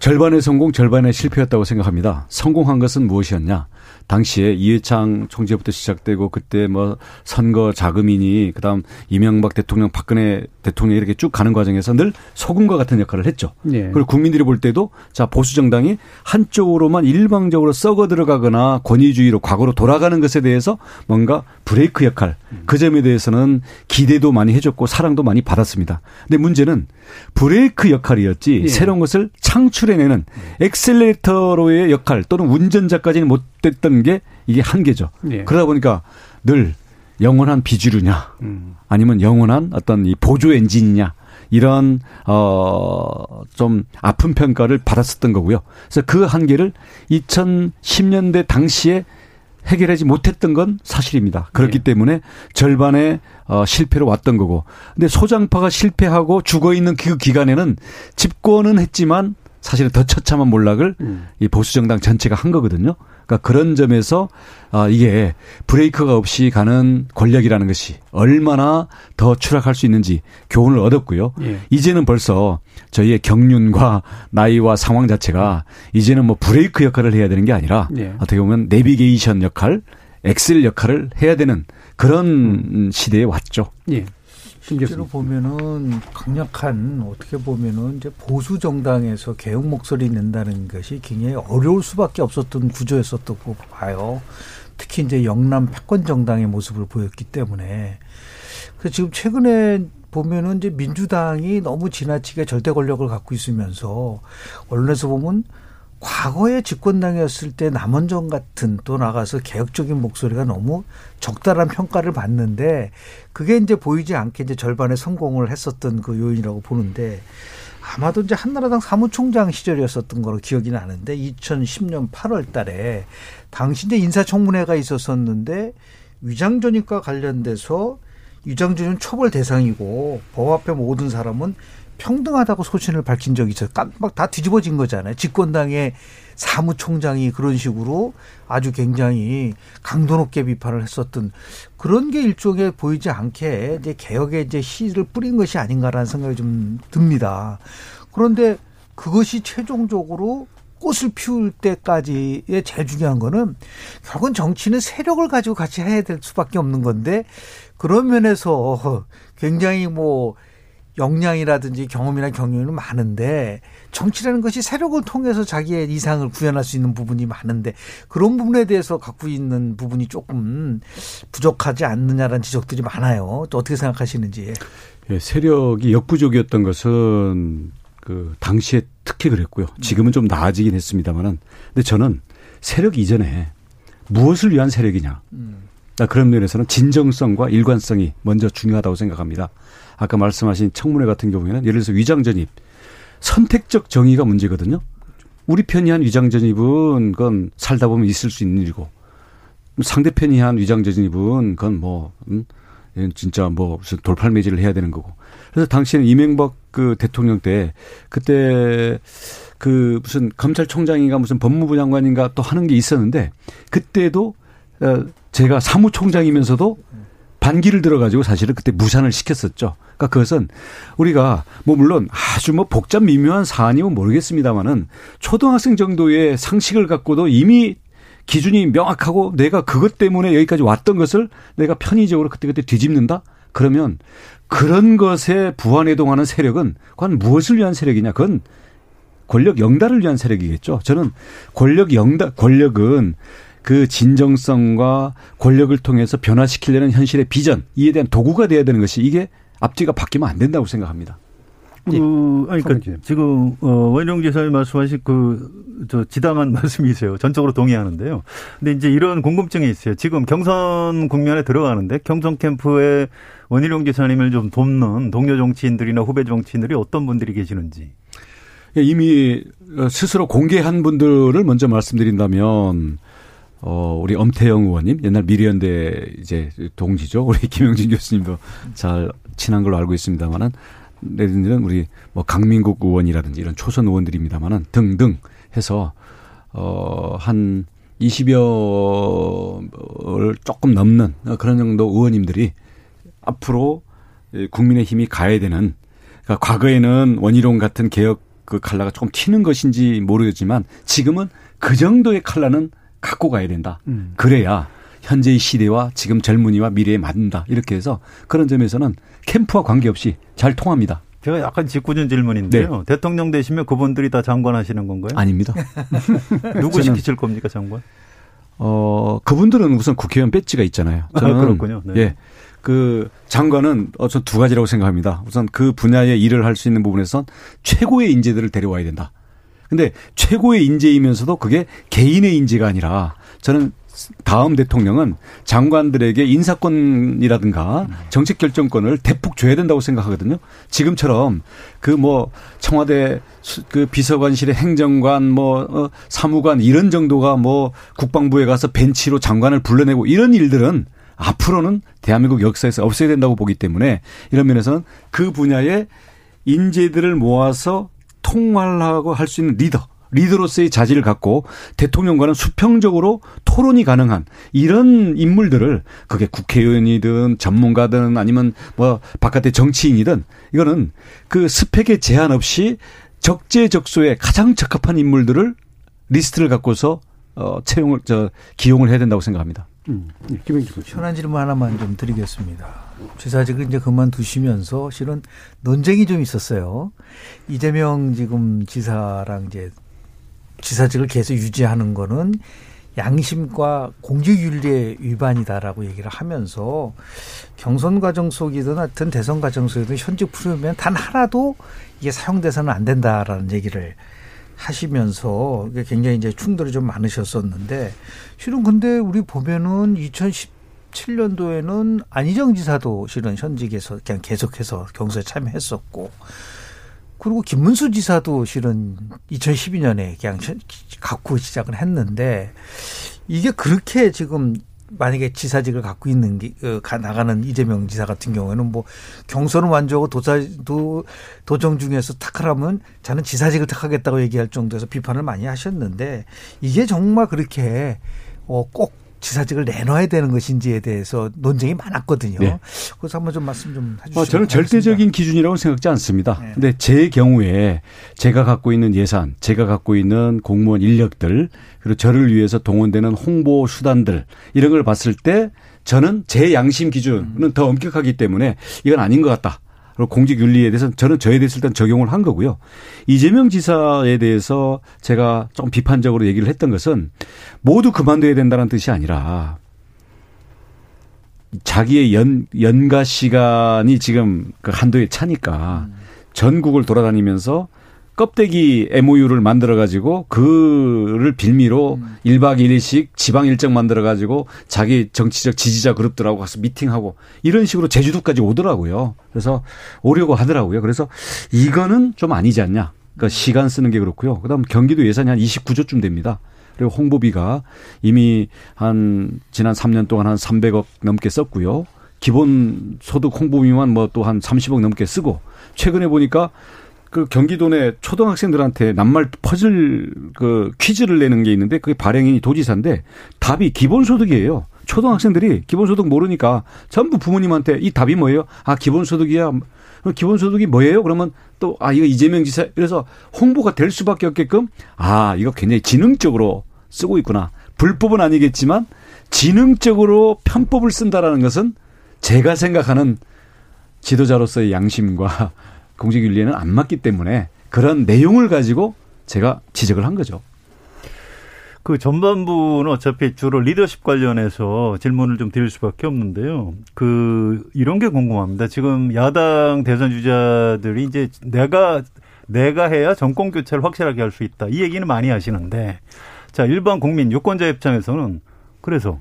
[SPEAKER 13] 절반의 성공, 절반의 실패였다고 생각합니다. 성공한 것은 무엇이었냐? 당시에 이해창 총재부터 시작되고 그때 뭐 선거 자금이니 그다음 이명박 대통령 박근혜 대통령 이렇게 쭉 가는 과정에서 늘 소금과 같은 역할을 했죠. 예. 그리고 국민들이 볼 때도 자 보수 정당이 한쪽으로만 일방적으로 썩어 들어가거나 권위주의로 과거로 돌아가는 것에 대해서 뭔가 브레이크 역할 그 점에 대해서는 기대도 많이 해줬고 사랑도 많이 받았습니다. 근데 문제는 브레이크 역할이었지 예. 새로운 것을 창출해내는 엑셀레이터로의 역할 또는 운전자까지는 못됐던 게 이게 한계죠. 예. 그러다 보니까 늘 영원한 비주류냐 음. 아니면 영원한 어떤 이 보조 엔진이냐 이런 어좀 아픈 평가를 받았었던 거고요. 그래서 그 한계를 2010년대 당시에 해결하지 못했던 건 사실입니다. 그렇기 네. 때문에 절반의 어, 실패로 왔던 거고. 근데 소장파가 실패하고 죽어 있는 그 기간에는 집권은 했지만 사실은 더 처참한 몰락을 음. 이 보수 정당 전체가 한 거거든요. 그러니까 그런 점에서 아 이게 브레이크가 없이 가는 권력이라는 것이 얼마나 더 추락할 수 있는지 교훈을 얻었고요. 예. 이제는 벌써 저희의 경륜과 나이와 상황 자체가 이제는 뭐 브레이크 역할을 해야 되는 게 아니라 예. 어떻게 보면 내비게이션 역할, 엑셀 역할을 해야 되는 그런 음. 시대에 왔죠. 예.
[SPEAKER 15] 실제로 보면은 강력한 어떻게 보면은 이제 보수 정당에서 개혁 목소리 낸다는 것이 굉장히 어려울 수밖에 없었던 구조였었다고 봐요. 특히 이제 영남 패권 정당의 모습을 보였기 때문에 그래서 지금 최근에 보면은 이제 민주당이 너무 지나치게 절대 권력을 갖고 있으면서 언론에서 보면 과거에 집권당이었을 때 남원정 같은 또 나가서 개혁적인 목소리가 너무 적달한 평가를 받는데 그게 이제 보이지 않게 이제 절반의 성공을 했었던 그 요인이라고 보는데 아마도 이제 한나라당 사무총장 시절이었었던 거로 기억이 나는데 2010년 8월 달에 당시 이제 인사청문회가 있었었는데 위장전입과 관련돼서 위장전입 처벌 대상이고 법 앞에 모든 사람은 평등하다고 소신을 밝힌 적이 있어요. 깜빡 다 뒤집어진 거잖아요. 집권당의 사무총장이 그런 식으로 아주 굉장히 강도 높게 비판을 했었던 그런 게 일종의 보이지 않게 이제 개혁에 이제 씨를 뿌린 것이 아닌가라는 생각이 좀 듭니다. 그런데 그것이 최종적으로 꽃을 피울 때까지의 제일 중요한 거는 결국은 정치는 세력을 가지고 같이 해야 될 수밖에 없는 건데 그런 면에서 굉장히 뭐 역량이라든지 경험이나 경륜은 많은데 정치라는 것이 세력을 통해서 자기의 이상을 구현할 수 있는 부분이 많은데 그런 부분에 대해서 갖고 있는 부분이 조금 부족하지 않느냐라는 지적들이 많아요. 또 어떻게 생각하시는지.
[SPEAKER 13] 예, 세력이 역부족이었던 것은 그 당시에 특히 그랬고요. 지금은 좀 나아지긴 했습니다만은 근데 저는 세력 이전에 무엇을 위한 세력이냐. 음. 그런 면에서는 진정성과 일관성이 먼저 중요하다고 생각합니다. 아까 말씀하신 청문회 같은 경우에는 예를 들어서 위장 전입 선택적 정의가 문제거든요. 우리 편이 한 위장 전입은 그건 살다 보면 있을 수 있는 일이고 상대편이 한 위장 전입은 그건 뭐 음, 진짜 뭐 무슨 돌팔매질을 해야 되는 거고. 그래서 당시에는 이명박 그 대통령 때 그때 그 무슨 검찰총장인가 무슨 법무부 장관인가 또 하는 게 있었는데 그때도 어 제가 사무총장이면서도 반기를 들어가지고 사실은 그때 무산을 시켰었죠. 그러니까 그것은 우리가 뭐 물론 아주 뭐 복잡 미묘한 사안이면 모르겠습니다만은 초등학생 정도의 상식을 갖고도 이미 기준이 명확하고 내가 그것 때문에 여기까지 왔던 것을 내가 편의적으로 그때그때 뒤집는다? 그러면 그런 것에 부안해동하는 세력은 그건 무엇을 위한 세력이냐? 그건 권력 영달을 위한 세력이겠죠. 저는 권력 영달, 권력은 그 진정성과 권력을 통해서 변화시키려는 현실의 비전 이에 대한 도구가 돼야 되는 것이 이게 앞뒤가 바뀌면 안 된다고 생각합니다.
[SPEAKER 14] 그, 아니, 그러니까 지금, 어, 원영 지사님 말씀하신 그, 저, 지당한 말씀이세요. 전적으로 동의하는데요. 근데 이제 이런 궁금증이 있어요. 지금 경선 국면에 들어가는데 경선 캠프에 원희룡 지사님을 좀 돕는 동료 정치인들이나 후배 정치인들이 어떤 분들이 계시는지.
[SPEAKER 13] 예, 이미 스스로 공개한 분들을 먼저 말씀드린다면 어, 우리 엄태영 의원님, 옛날 미래연대 이제 동지죠. 우리 김영진 교수님도 잘 친한 걸로 알고 있습니다만은, 내들은 우리 뭐 강민국 의원이라든지 이런 초선 의원들입니다만은 등등 해서, 어, 한 20여를 조금 넘는 그런 정도 의원님들이 앞으로 국민의 힘이 가야 되는, 그러니까 과거에는 원희룡 같은 개혁 그 칼라가 조금 튀는 것인지 모르겠지만 지금은 그 정도의 칼라는 갖고 가야 된다. 음. 그래야 현재의 시대와 지금 젊은이와 미래에 맞는다. 이렇게 해서 그런 점에서는 캠프와 관계없이 잘 통합니다.
[SPEAKER 14] 제가 약간 직구준 질문인데요. 네. 대통령 되시면 그분들이 다 장관 하시는 건가요?
[SPEAKER 13] 아닙니다.
[SPEAKER 14] 누구 시키실 겁니까, 장관?
[SPEAKER 13] 어, 그분들은 우선 국회의원 배지가 있잖아요.
[SPEAKER 14] 아, 저는 아, 그렇군요.
[SPEAKER 13] 네. 예. 그 장관은 어, 전두 가지라고 생각합니다. 우선 그 분야의 일을 할 수 있는 부분에선 최고의 인재들을 데려와야 된다. 근데 최고의 인재이면서도 그게 개인의 인재가 아니라 저는 다음 대통령은 장관들에게 인사권이라든가 정책 결정권을 대폭 줘야 된다고 생각하거든요. 지금처럼 그 뭐 청와대 그 비서관실의 행정관 뭐 어, 사무관 이런 정도가 뭐 국방부에 가서 벤치로 장관을 불러내고 이런 일들은 앞으로는 대한민국 역사에서 없어야 된다고 보기 때문에 이런 면에서는 그 분야의 인재들을 모아서 통할하고 할 수 있는 리더 리더로서의 자질을 갖고 대통령과는 수평적으로 토론이 가능한 이런 인물들을 그게 국회의원이든 전문가든 아니면 뭐 바깥의 정치인이든 이거는 그 스펙에 제한 없이 적재적소에 가장 적합한 인물들을 리스트를 갖고서 어 채용을 저 기용을 해야 된다고 생각합니다. 음.
[SPEAKER 15] 네, 현안 질문 하나만 좀 드리겠습니다. 지사직을 이제 그만두시면서 실은 논쟁이 좀 있었어요. 이재명 지금 지사랑 이제 지사직을 계속 유지하는 거는 양심과 공직윤리의 위반이다라고 얘기를 하면서 경선 과정 속이든 하여튼 대선 과정 속이든 현직 풀으면 단 하나도 이게 사용돼서는 안 된다라는 얘기를 하시면서 굉장히 이제 충돌이 좀 많으셨었는데 실은 근데 우리 보면은 2010 2017년도에는 안희정 지사도 실은 현직에서 그냥 계속해서 경선에 참여했었고 그리고 김문수 지사도 실은 2012년에 그냥 갖고 시작을 했는데 이게 그렇게 지금 만약에 지사직을 갖고 있는 게 어, 나가는 이재명 지사 같은 경우에는 뭐 경선을 완주하고 도사 도 도정 중에서 탁하라면 저는 지사직을 택하겠다고 얘기할 정도에서 비판을 많이 하셨는데 이게 정말 그렇게 어꼭 지사직을 내놔야 되는 것인지에 대해서 논쟁이 많았거든요. 네. 그래서 한번 좀 말씀 좀 해주시면 어,
[SPEAKER 13] 저는 절대적인 기준이라고 생각지 않습니다. 네. 근데 제 경우에 제가 갖고 있는 예산, 제가 갖고 있는 공무원 인력들, 그리고 저를 위해서 동원되는 홍보 수단들 이런 걸 봤을 때 저는 제 양심 기준은 음. 더 엄격하기 때문에 이건 아닌 것 같다. 그리고 공직 윤리에 대해서는 저는 저에 대해서 일단 적용을 한 거고요. 이재명 지사에 대해서 제가 좀 비판적으로 얘기를 했던 것은 모두 그만둬야 된다는 뜻이 아니라 자기의 연, 연가 시간이 지금 그 한도에 차니까 전국을 돌아다니면서 껍데기 MOU를 만들어 가지고 그를 빌미로 음. 1박 2일씩 지방 일정 만들어 가지고 자기 정치적 지지자 그룹들하고 가서 미팅하고 이런 식으로 제주도까지 오더라고요. 그래서 오려고 하더라고요. 그래서 이거는 좀 아니지 않냐. 그러니까 시간 쓰는 게 그렇고요. 그다음 경기도 예산이 한 29조쯤 됩니다. 그리고 홍보비가 이미 한 지난 3년 동안 한 300억 넘게 썼고요. 기본 소득 홍보비만 뭐 또 한 30억 넘게 쓰고 최근에 보니까 그 경기도 내 초등학생들한테 낱말 퍼즐 그 퀴즈를 내는 게 있는데 그게 발행인이 도지사인데 답이 기본소득이에요. 초등학생들이 기본소득 모르니까 전부 부모님한테 이 답이 뭐예요? 아, 기본소득이야. 기본소득이 뭐예요? 그러면 또, 아, 이거 이재명 지사. 그래서 홍보가 될 수밖에 없게끔, 아, 이거 굉장히 지능적으로 쓰고 있구나. 불법은 아니겠지만, 지능적으로 편법을 쓴다라는 것은 제가 생각하는 지도자로서의 양심과 공직윤리에는 안 맞기 때문에 그런 내용을 가지고 제가 지적을 한 거죠.
[SPEAKER 14] 그 전반부는 어차피 주로 리더십 관련해서 질문을 좀 드릴 수밖에 없는데요. 그 이런 게 궁금합니다. 지금 야당 대선 주자들이 이제 내가 내가 해야 정권 교체를 확실하게 할 수 있다. 이 얘기는 많이 하시는데 자 일반 국민 유권자 입장에서는 그래서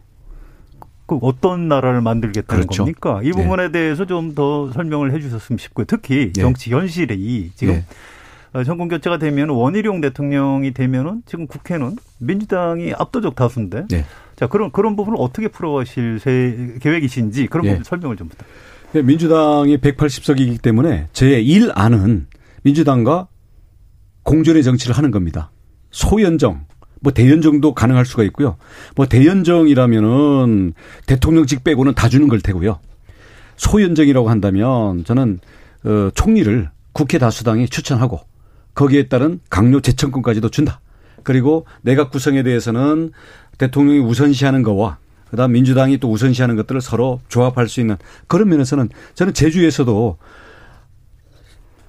[SPEAKER 14] 그 어떤 나라를 만들겠다는 그렇죠. 겁니까? 이 네. 부분에 네. 대해서 좀 더 설명을 해 주셨으면 싶고요. 특히 네. 정치 현실이 지금 네. 어, 정권 교체가 되면 원희룡 대통령이 되면은 지금 국회는 민주당이 압도적 다수인데 네. 자 그런 그런 부분을 어떻게 풀어가실 계획이신지 그런 네. 부분 설명을 좀 부탁.
[SPEAKER 13] 네, 민주당이 180석이기 때문에 제 1안은 민주당과 공존의 정치를 하는 겁니다. 소연정 뭐 대연정도 가능할 수가 있고요. 뭐 대연정이라면은 대통령직 빼고는 다 주는 걸 테고요. 소연정이라고 한다면 저는 어 총리를 국회 다수당이 추천하고 거기에 따른 강요 재청권까지도 준다. 그리고 내각 구성에 대해서는 대통령이 우선시하는 거와 그다음 민주당이 또 우선시하는 것들을 서로 조합할 수 있는 그런 면에서는 저는 제주에서도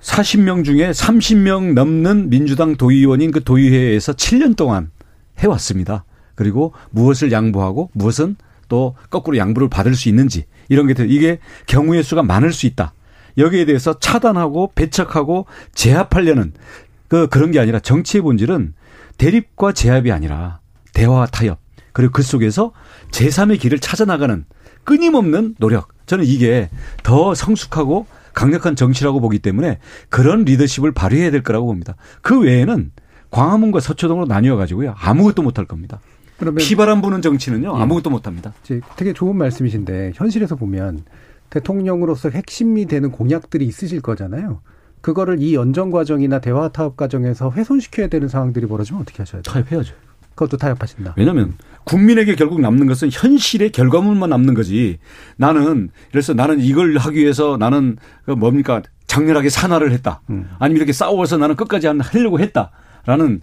[SPEAKER 13] 40명 중에 30명 넘는 민주당 도의원인 그 도의회에서 7년 동안 해왔습니다. 그리고 무엇을 양보하고 무엇은 또 거꾸로 양보를 받을 수 있는지 이런 게 이게 경우의 수가 많을 수 있다. 여기에 대해서 차단하고 배척하고 제압하려는 그 그런 게 아니라 정치의 본질은 대립과 제압이 아니라 대화와 타협 그리고 그 속에서 제3의 길을 찾아나가는 끊임없는 노력. 저는 이게 더 성숙하고 강력한 정치라고 보기 때문에 그런 리더십을 발휘해야 될 거라고 봅니다. 그 외에는 광화문과 서초동으로 나뉘어 가지고요. 아무것도 못할 겁니다. 그러면 피바람 부는 정치는요. 예. 아무것도 못 합니다.
[SPEAKER 2] 되게 좋은 말씀이신데 현실에서 보면 대통령으로서 핵심이 되는 공약들이 있으실 거잖아요. 그거를 이 연정 과정이나 대화 타협 과정에서 훼손시켜야 되는 상황들이 벌어지면 어떻게 하셔야 돼요?
[SPEAKER 13] 타협해야죠.
[SPEAKER 2] 그것도 타협하신다.
[SPEAKER 13] 왜냐하면 국민에게 결국 남는 것은 현실의 결과물만 남는 거지. 나는 그래서 나는 이걸 하기 위해서 나는 그 뭡니까 장렬하게 산화를 했다. 음. 아니면 이렇게 싸워서 나는 끝까지 하려고 했다. 라는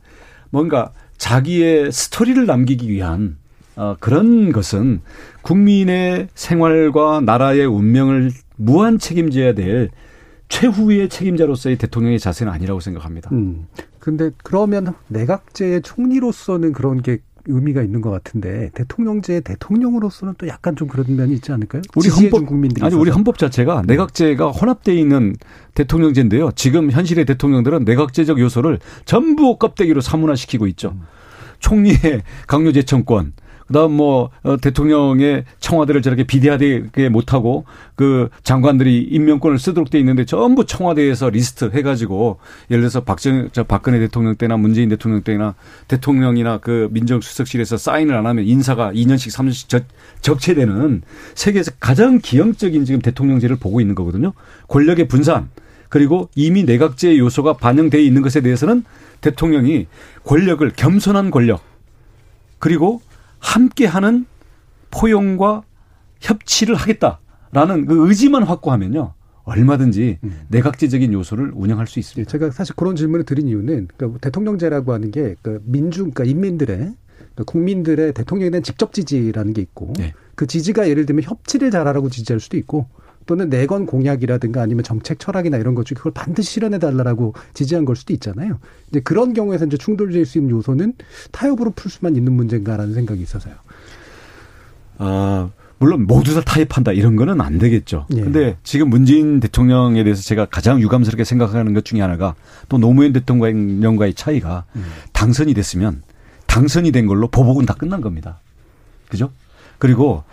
[SPEAKER 13] 뭔가 자기의 스토리를 남기기 위한 어, 그런 것은 국민의 생활과 나라의 운명을 무한 책임져야 될 최후의 책임자로서의 대통령의 자세는 아니라고 생각합니다. 음.
[SPEAKER 2] 근데 그러면 내각제의 총리로서는 그런 게 의미가 있는 것 같은데 대통령제 대통령으로서는 또 약간 좀 그런 면이 있지 않을까요?
[SPEAKER 13] 우리 헌법 국민들이 아니 있어서. 우리 헌법 자체가 네. 내각제가 혼합돼 있는 대통령제인데요. 지금 현실의 대통령들은 내각제적 요소를 전부 껍데기로 사문화시키고 있죠. 음. 총리의 강요재청권, 그다음 뭐 어, 대통령의 청와대를 저렇게 비대하게 못하고 그 장관들이 임명권을 쓰도록 돼 있는데 전부 청와대에서 리스트 해가지고 예를 들어서 박정 저 박근혜 대통령 때나 문재인 대통령 때나 대통령이나 그 민정수석실에서 사인을 안 하면 인사가 2년씩 3년씩 적, 적체되는 세계에서 가장 기형적인 지금 대통령제를 보고 있는 거거든요. 권력의 분산 그리고 이미 내각제 요소가 반영돼 있는 것에 대해서는 대통령이 권력을 겸손한 권력 그리고 함께하는 포용과 협치를 하겠다라는 그 의지만 확고하면요. 얼마든지 음. 내각제적인 요소를 운영할 수 있습니다.
[SPEAKER 2] 예, 제가 사실 그런 질문을 드린 이유는 그러니까 대통령제라고 하는 게그 민중, 그러니까 인민들의 그러니까 국민들의 대통령에 대한 직접 지지라는 게 있고 네. 그 지지가 예를 들면 협치를 잘하라고 지지할 수도 있고 또는 내건 공약이라든가 아니면 정책 철학이나 이런 것 중에 그걸 반드시 실현해 달라고 지지한 걸 수도 있잖아요. 이제 그런 경우에서 이제 충돌될 수 있는 요소는 타협으로 풀 수만 있는 문제인가라는 생각이 있어서요.
[SPEAKER 13] 아, 물론 모두 다 타협한다 이런 거는 안 되겠죠. 예. 근데 지금 문재인 대통령에 대해서 제가 가장 유감스럽게 생각하는 것 중에 하나가 또 노무현 대통령과의 차이가 음. 당선이 됐으면 당선이 된 걸로 보복은 다 끝난 겁니다. 그죠? 그리고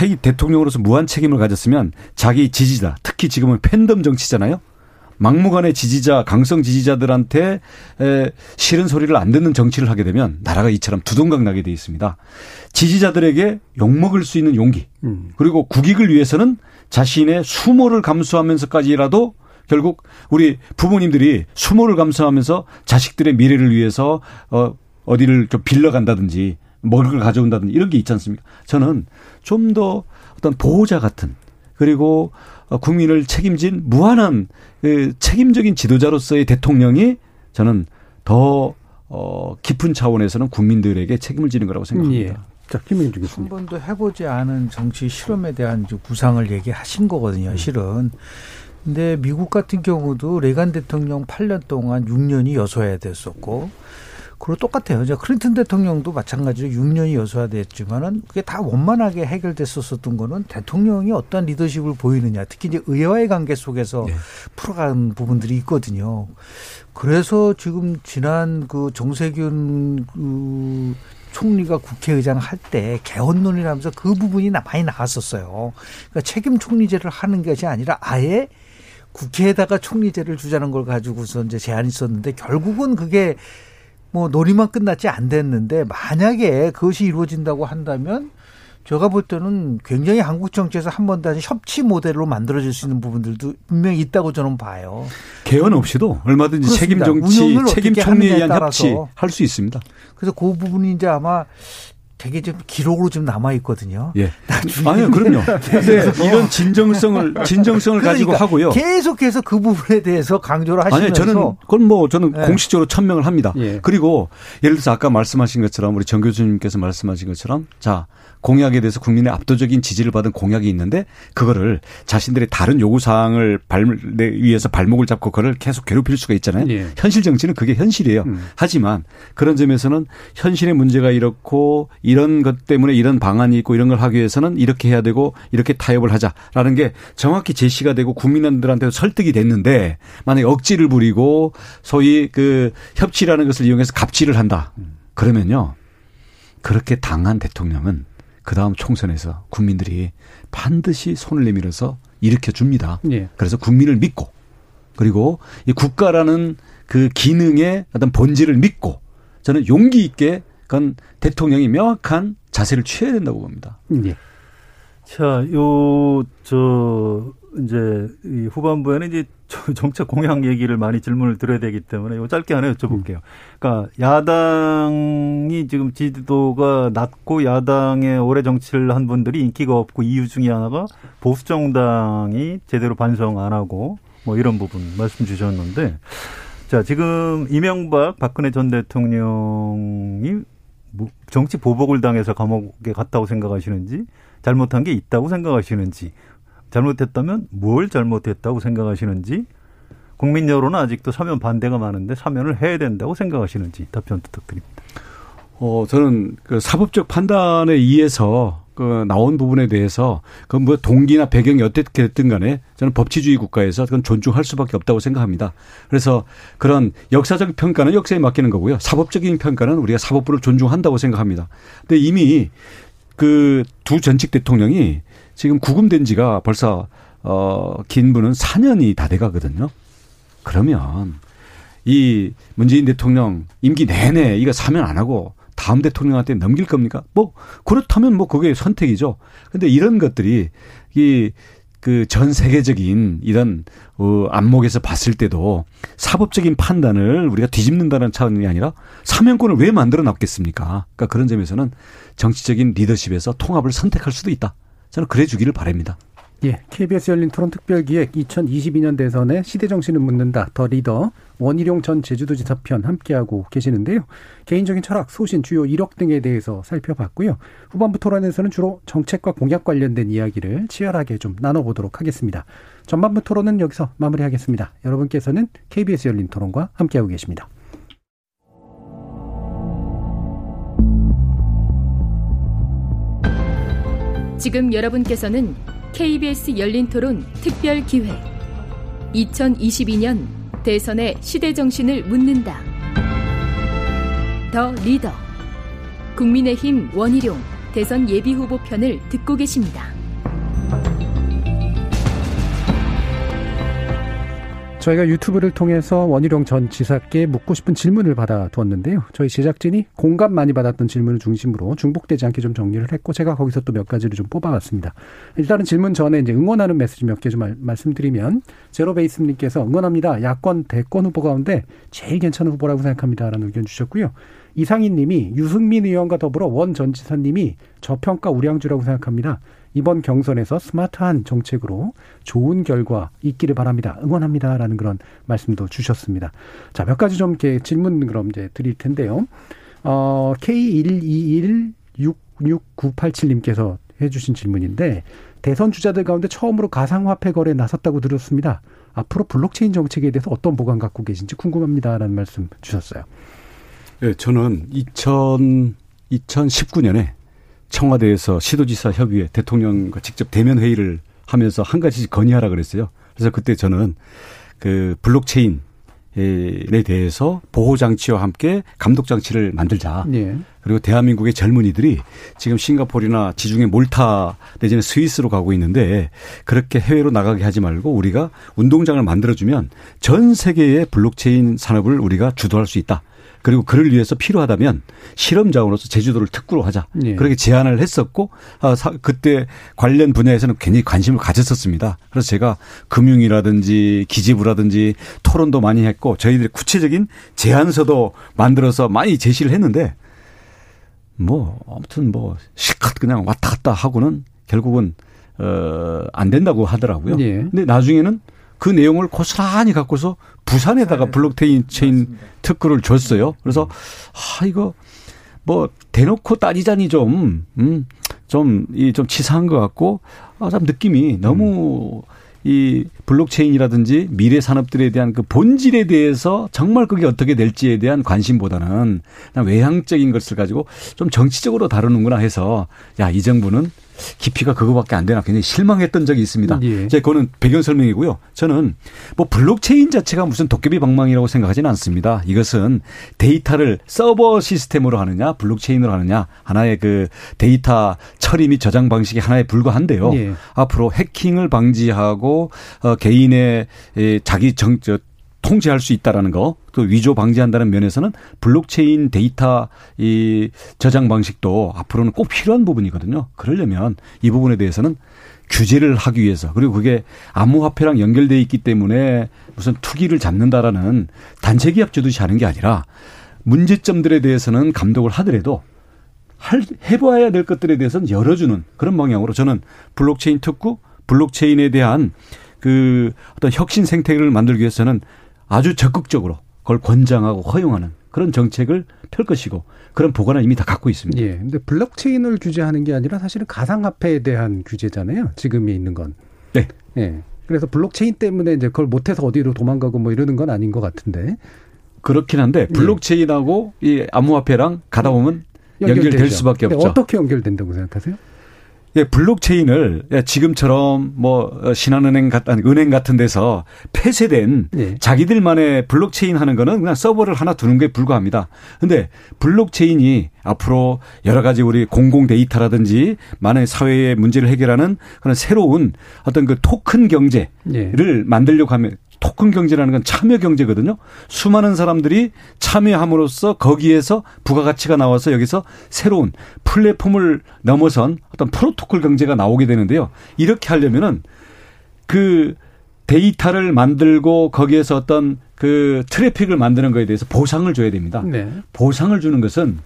[SPEAKER 13] 차기 대통령으로서 무한 책임을 가졌으면 자기 지지자, 특히 지금은 팬덤 정치잖아요. 막무가내 지지자, 강성 지지자들한테 에, 싫은 소리를 안 듣는 정치를 하게 되면 나라가 이처럼 두동강 나게 돼 있습니다. 지지자들에게 욕먹을 수 있는 용기, 음. 그리고 국익을 위해서는 자신의 수모를 감수하면서까지라도 결국 우리 부모님들이 수모를 감수하면서 자식들의 미래를 위해서 어, 어디를 좀 빌려 간다든지 먹을 걸 가져온다든지 이런 게 있지 않습니까? 저는 좀 더 어떤 보호자 같은 그리고 어, 국민을 책임진 무한한 그 책임적인 지도자로서의 대통령이 저는 더 어, 깊은 차원에서는 국민들에게 책임을 지는 거라고 생각합니다. 예.
[SPEAKER 2] 자, 김민주 교수님.
[SPEAKER 15] 한 번도 해보지 않은 정치 실험에 대한 구상을 얘기하신 거거든요, 음. 실은. 근데 미국 같은 경우도 레간 대통령 8년 동안 6년이 여소해야 됐었고, 그리고 똑같아요. 저 클린턴 대통령도 마찬가지로 6년이 여소화됐지만은 그게 다 원만하게 해결됐었었던 거는 대통령이 어떤 리더십을 보이느냐, 특히 이제 의회와의 관계 속에서 네. 풀어간 부분들이 있거든요. 그래서 지금 지난 그 정세균 그 총리가 국회의장 할 때 개헌론이라면서 그 부분이 많이 나왔었어요. 그러니까 책임 총리제를 하는 것이 아니라 아예 국회에다가 총리제를 주자는 걸 가지고서 이제 제안이 있었는데 결국은 그게 뭐 놀이만 끝났지 안 됐는데 만약에 그것이 이루어진다고 한다면 제가 볼 때는 굉장히 한국 정치에서 한 번 다시 협치 모델로 만들어질 수 있는 부분들도 분명히 있다고 저는 봐요.
[SPEAKER 13] 개헌 없이도 얼마든지 그렇습니다. 책임 정치, 책임 총리에 의한 협치 할 수 있습니다.
[SPEAKER 15] 그래서 그 부분이 이제 아마 되게 좀 기록으로 좀 남아 있거든요.
[SPEAKER 13] 예. 아니요, 그럼요. 근데 이런 진정성을 진정성을 그러니까 가지고 하고요.
[SPEAKER 15] 계속해서 그 부분에 대해서 강조를 하시면서
[SPEAKER 13] 아니 저는 그건 뭐 저는 예. 공식적으로 천명을 합니다. 예. 그리고 예를 들어서 아까 말씀하신 것처럼 우리 정 교수님께서 말씀하신 것처럼 자 공약에 대해서 국민의 압도적인 지지를 받은 공약이 있는데 그거를 자신들의 다른 요구 사항을 발 위해서 발목을 잡고 그걸 계속 괴롭힐 수가 있잖아요. 예. 현실 정치는 그게 현실이에요. 음. 하지만 그런 점에서는 현실의 문제가 이렇고 이런 것 때문에 이런 방안이 있고 이런 걸 하기 위해서는 이렇게 해야 되고 이렇게 타협을 하자라는 게 정확히 제시가 되고 국민들한테도 설득이 됐는데 만약에 억지를 부리고 소위 그 협치라는 것을 이용해서 갑질을 한다. 그러면요. 그렇게 당한 대통령은 그 다음 총선에서 국민들이 반드시 손을 내밀어서 일으켜 줍니다. 예. 그래서 국민을 믿고 그리고 이 국가라는 그 기능의 어떤 본질을 믿고 저는 용기 있게 그건 대통령이 명확한 자세를 취해야 된다고 봅니다. 예.
[SPEAKER 14] 자, 요, 저, 이제 이 후반부에는 이제 정책 공약 얘기를 많이 질문을 드려야 되기 때문에 요 짧게 하나 여쭤볼게요. 그러니까 야당이 지금 지지도가 낮고 야당의 오래 정치를 한 분들이 인기가 없고 이유 중에 하나가 보수 정당이 제대로 반성 안 하고 뭐 이런 부분 말씀 주셨는데 자 지금 이명박 박근혜 전 대통령이 뭐 정치 보복을 당해서 감옥에 갔다고 생각하시는지 잘못한 게 있다고 생각하시는지 잘못했다면 뭘 잘못했다고 생각하시는지 국민 여론은 아직도 사면 반대가 많은데 사면을 해야 된다고 생각하시는지 답변 부탁드립니다.
[SPEAKER 13] 어, 저는 그 사법적 판단에 의해서 그 나온 부분에 대해서 그 뭐 동기나 배경이 어떻게 됐든 간에 저는 법치주의 국가에서 그건 존중할 수밖에 없다고 생각합니다. 그래서 그런 역사적 평가는 역사에 맡기는 거고요. 사법적인 평가는 우리가 사법부를 존중한다고 생각합니다. 근데 이미 그 두 전직 대통령이 지금 구금된 지가 벌써 어, 긴 분은 4년이 다 돼 가거든요. 그러면 이 문재인 대통령 임기 내내 이거 사면 안 하고 다음 대통령한테 넘길 겁니까? 뭐 그렇다면 뭐 그게 선택이죠. 근데 이런 것들이 이 그 전 세계적인 이런 어 안목에서 봤을 때도 사법적인 판단을 우리가 뒤집는다는 차원이 아니라 사면권을 왜 만들어 놨겠습니까? 그러니까 그런 점에서는 정치적인 리더십에서 통합을 선택할 수도 있다. 저는 그래 주기를 바랍니다.
[SPEAKER 2] 예, KBS 열린 토론 특별기획 2022년 대선에 시대 정신을 묻는다. 더 리더 원희룡 전 제주도지사 편 함께하고 계시는데요. 개인적인 철학, 소신, 주요 이력 등에 대해서 살펴봤고요. 후반부 토론에서는 주로 정책과 공약 관련된 이야기를 치열하게 좀 나눠보도록 하겠습니다. 전반부 토론은 여기서 마무리하겠습니다. 여러분께서는 KBS 열린 토론과 함께하고 계십니다.
[SPEAKER 3] 지금 여러분께서는 KBS 열린 토론 특별 기획 2022년 대선의 시대 정신을 묻는다. 더 리더 국민의힘 원희룡 대선 예비 후보 편을 듣고 계십니다.
[SPEAKER 2] 저희가 유튜브를 통해서 원희룡 전 지사께 묻고 싶은 질문을 받아두었는데요. 저희 제작진이 공감 많이 받았던 질문을 중심으로 중복되지 않게 좀 정리를 했고 제가 거기서 또 몇 가지를 좀 뽑아봤습니다. 일단은 질문 전에 이제 응원하는 메시지 몇 개 좀 말씀드리면 제로베이스님께서 응원합니다. 야권 대권 후보 가운데 제일 괜찮은 후보라고 생각합니다라는 의견 주셨고요. 이상인 님이 유승민 의원과 더불어 원 전 지사님이 저평가 우량주라고 생각합니다. 이번 경선에서 스마트한 정책으로 좋은 결과 있기를 바랍니다. 응원합니다라는 그런 말씀도 주셨습니다. 자, 몇 가지 좀 이렇게 질문 그럼 이제 드릴 텐데요. 어, K1216698님께서 해주신 질문인데 대선 주자들 가운데 처음으로 가상화폐 거래에 나섰다고 들었습니다. 앞으로 블록체인 정책에 대해서 어떤 복안 갖고 계신지 궁금합니다라는 말씀 주셨어요.
[SPEAKER 13] 네, 저는 2000, 2019년에 청와대에서 시도지사 협의회 대통령과 직접 대면 회의를 하면서 한 가지 건의하라 그랬어요. 그래서 그때 저는 그 블록체인 에 대해서 보호 장치와 함께 감독 장치를 만들자. 예. 그리고 대한민국의 젊은이들이 지금 싱가포르나 지중해 몰타 내지는 스위스로 가고 있는데 그렇게 해외로 나가게 하지 말고 우리가 운동장을 만들어주면 전 세계의 블록체인 산업을 우리가 주도할 수 있다. 그리고 그를 위해서 필요하다면 실험 자원으로서 제주도를 특구로 하자. 예. 그렇게 제안을 했었고 아, 그때 관련 분야에서는 굉장히 관심을 가졌었습니다. 그래서 제가 금융이라든지 기지부라든지 토론도 많이 했고 저희들이 구체적인 제안서도 만들어서 많이 제시를 했는데 뭐 아무튼 뭐 실컷 그냥 왔다 갔다 하고는 결국은 어 안 된다고 하더라고요. 예. 근데 나중에는 그 내용을 고스란히 갖고서 부산에다가 블록체인 체인 특구를 줬어요. 그래서 아 이거 뭐 대놓고 따지자니 좀 음, 좀, 이, 좀 치사한 것 같고, 아, 참 느낌이 너무 음. 이 블록체인이라든지 미래 산업들에 대한 그 본질에 대해서 정말 그게 어떻게 될지에 대한 관심보다는 그냥 외형적인 것을 가지고 좀 정치적으로 다루는구나 해서 야, 이 정부는 깊이가 그거밖에 안 되나 굉장히 실망했던 적이 있습니다. 예. 제 그거는 배경 설명이고요. 저는 뭐 블록체인 자체가 무슨 도깨비 방망이라고 생각하지는 않습니다. 이것은 데이터를 서버 시스템으로 하느냐, 블록체인으로 하느냐 하나의 그 데이터 처리 및 저장 방식이 하나에 불과한데요. 예. 앞으로 해킹을 방지하고 어 개인의 자기 정 통제할 수 있다라는 거, 또 위조 방지한다는 면에서는 블록체인 데이터 이 저장 방식도 앞으로는 꼭 필요한 부분이거든요. 그러려면 이 부분에 대해서는 규제를 하기 위해서 그리고 그게 암호화폐랑 연결돼 있기 때문에 무슨 투기를 잡는다라는 단체 기합 주듯이 하는 게 아니라 문제점들에 대해서는 감독을 하더라도 할 해봐야 될 것들에 대해서는 열어주는 그런 방향으로 저는 블록체인 특구, 블록체인에 대한 그 어떤 혁신 생태계를 만들기 위해서는 아주 적극적으로 그걸 권장하고 허용하는 그런 정책을 펼 것이고 그런 복안을 이미 다 갖고 있습니다.
[SPEAKER 2] 예. 근데 블록체인을 규제하는 게 아니라 사실은 가상화폐에 대한 규제잖아요. 지금이 있는 건.
[SPEAKER 13] 네.
[SPEAKER 2] 예. 그래서 블록체인 때문에 이제 그걸 못해서 어디로 도망가고 뭐 이러는 건 아닌 것 같은데.
[SPEAKER 13] 그렇긴 한데 예. 블록체인하고 예. 이 암호화폐랑 가다 보면 연결될 수밖에 없죠.
[SPEAKER 2] 어떻게 연결된다고 생각하세요?
[SPEAKER 13] 예, 블록체인을 예, 지금처럼 뭐 신한은행 같은 은행 같은 데서 폐쇄된 네. 자기들만의 블록체인 하는 거는 그냥 서버를 하나 두는 게 불과합니다. 근데 블록체인이 앞으로 여러 가지 우리 공공 데이터라든지 많은 사회의 문제를 해결하는 그런 새로운 어떤 그 토큰 경제를 네. 만들려고 하면 토큰 경제라는 건 참여 경제거든요. 수많은 사람들이 참여함으로써 거기에서 부가가치가 나와서 여기서 새로운 플랫폼을 넘어선 어떤 프로토콜 경제가 나오게 되는데요. 이렇게 하려면은 그 데이터를 만들고 거기에서 어떤 그 트래픽을 만드는 거에 대해서 보상을 줘야 됩니다.
[SPEAKER 2] 네.
[SPEAKER 13] 보상을 주는 것은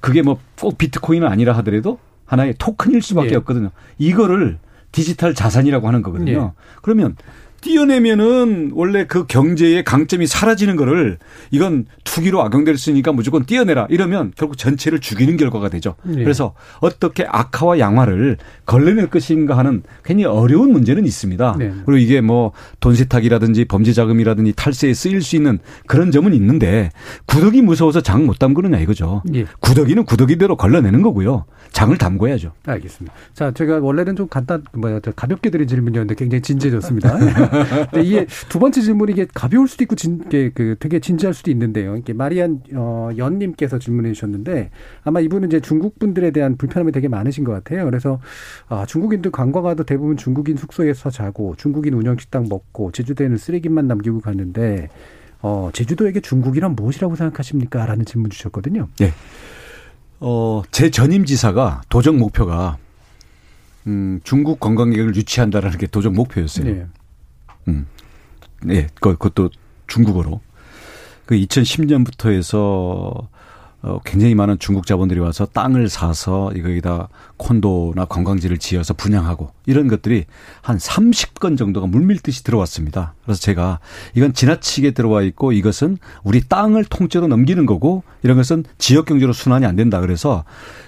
[SPEAKER 13] 그게 뭐 꼭 비트코인은 아니라 하더라도 하나의 토큰일 수밖에
[SPEAKER 2] 예.
[SPEAKER 13] 없거든요. 이거를 디지털 자산이라고 하는 거거든요.
[SPEAKER 2] 예.
[SPEAKER 13] 그러면 띄어내면은 원래 그 경제의 강점이 사라지는 거를 이건 투기로 악용될 수 있으니까 무조건 띄어내라 이러면 결국 전체를 죽이는 결과가 되죠.
[SPEAKER 2] 예.
[SPEAKER 13] 그래서 어떻게 악화와 양화를 걸러낼 것인가 하는 굉장히 어려운 문제는 있습니다.
[SPEAKER 2] 네.
[SPEAKER 13] 그리고 이게 뭐 돈 세탁이라든지 범죄 자금이라든지 탈세에 쓰일 수 있는 그런 점은 있는데 구더기 무서워서 장 못 담그느냐 이거죠.
[SPEAKER 2] 예.
[SPEAKER 13] 구더기는 구더기대로 걸러내는 거고요. 장을 담궈야죠.
[SPEAKER 2] 알겠습니다. 자, 제가 원래는 좀 간단, 뭐야, 저 가볍게 드린 질문이었는데 굉장히 진지해졌습니다. 근데 이게 두 번째 질문이 이게 가벼울 수도 있고 진, 이게 그 되게 진지할 수도 있는데요. 이게 마리안 어, 연님께서 질문해 주셨는데 아마 이분은 이제 중국 분들에 대한 불편함이 되게 많으신 것 같아요. 그래서 아, 중국인들 관광 가도 대부분 중국인 숙소에서 자고 중국인 운영 식당 먹고 제주도에는 쓰레기만 남기고 갔는데 어, 제주도에게 중국이란 무엇이라고 생각하십니까? 라는 질문 주셨거든요.
[SPEAKER 13] 예. 어, 제 전임 지사가 도정 목표가 음, 중국 관광객을 유치한다라는 게 도정 목표였어요.
[SPEAKER 2] 네.
[SPEAKER 13] 음. 네, 그- 그것도 중국어로. 그 2010년부터 해서 어, 굉장히 많은 중국 자본들이 와서 땅을 사서 이거기다 콘도나 관광지를 지어서 분양하고 이런 것들이 한 30건 정도가 물밀듯이 들어왔습니다. 그래서 제가 이건 지나치게 들어와 있고 이것은 우리 땅을 통째로 넘기는 거고 이런 것은 지역 경제로 순환이 안 된다. 그래서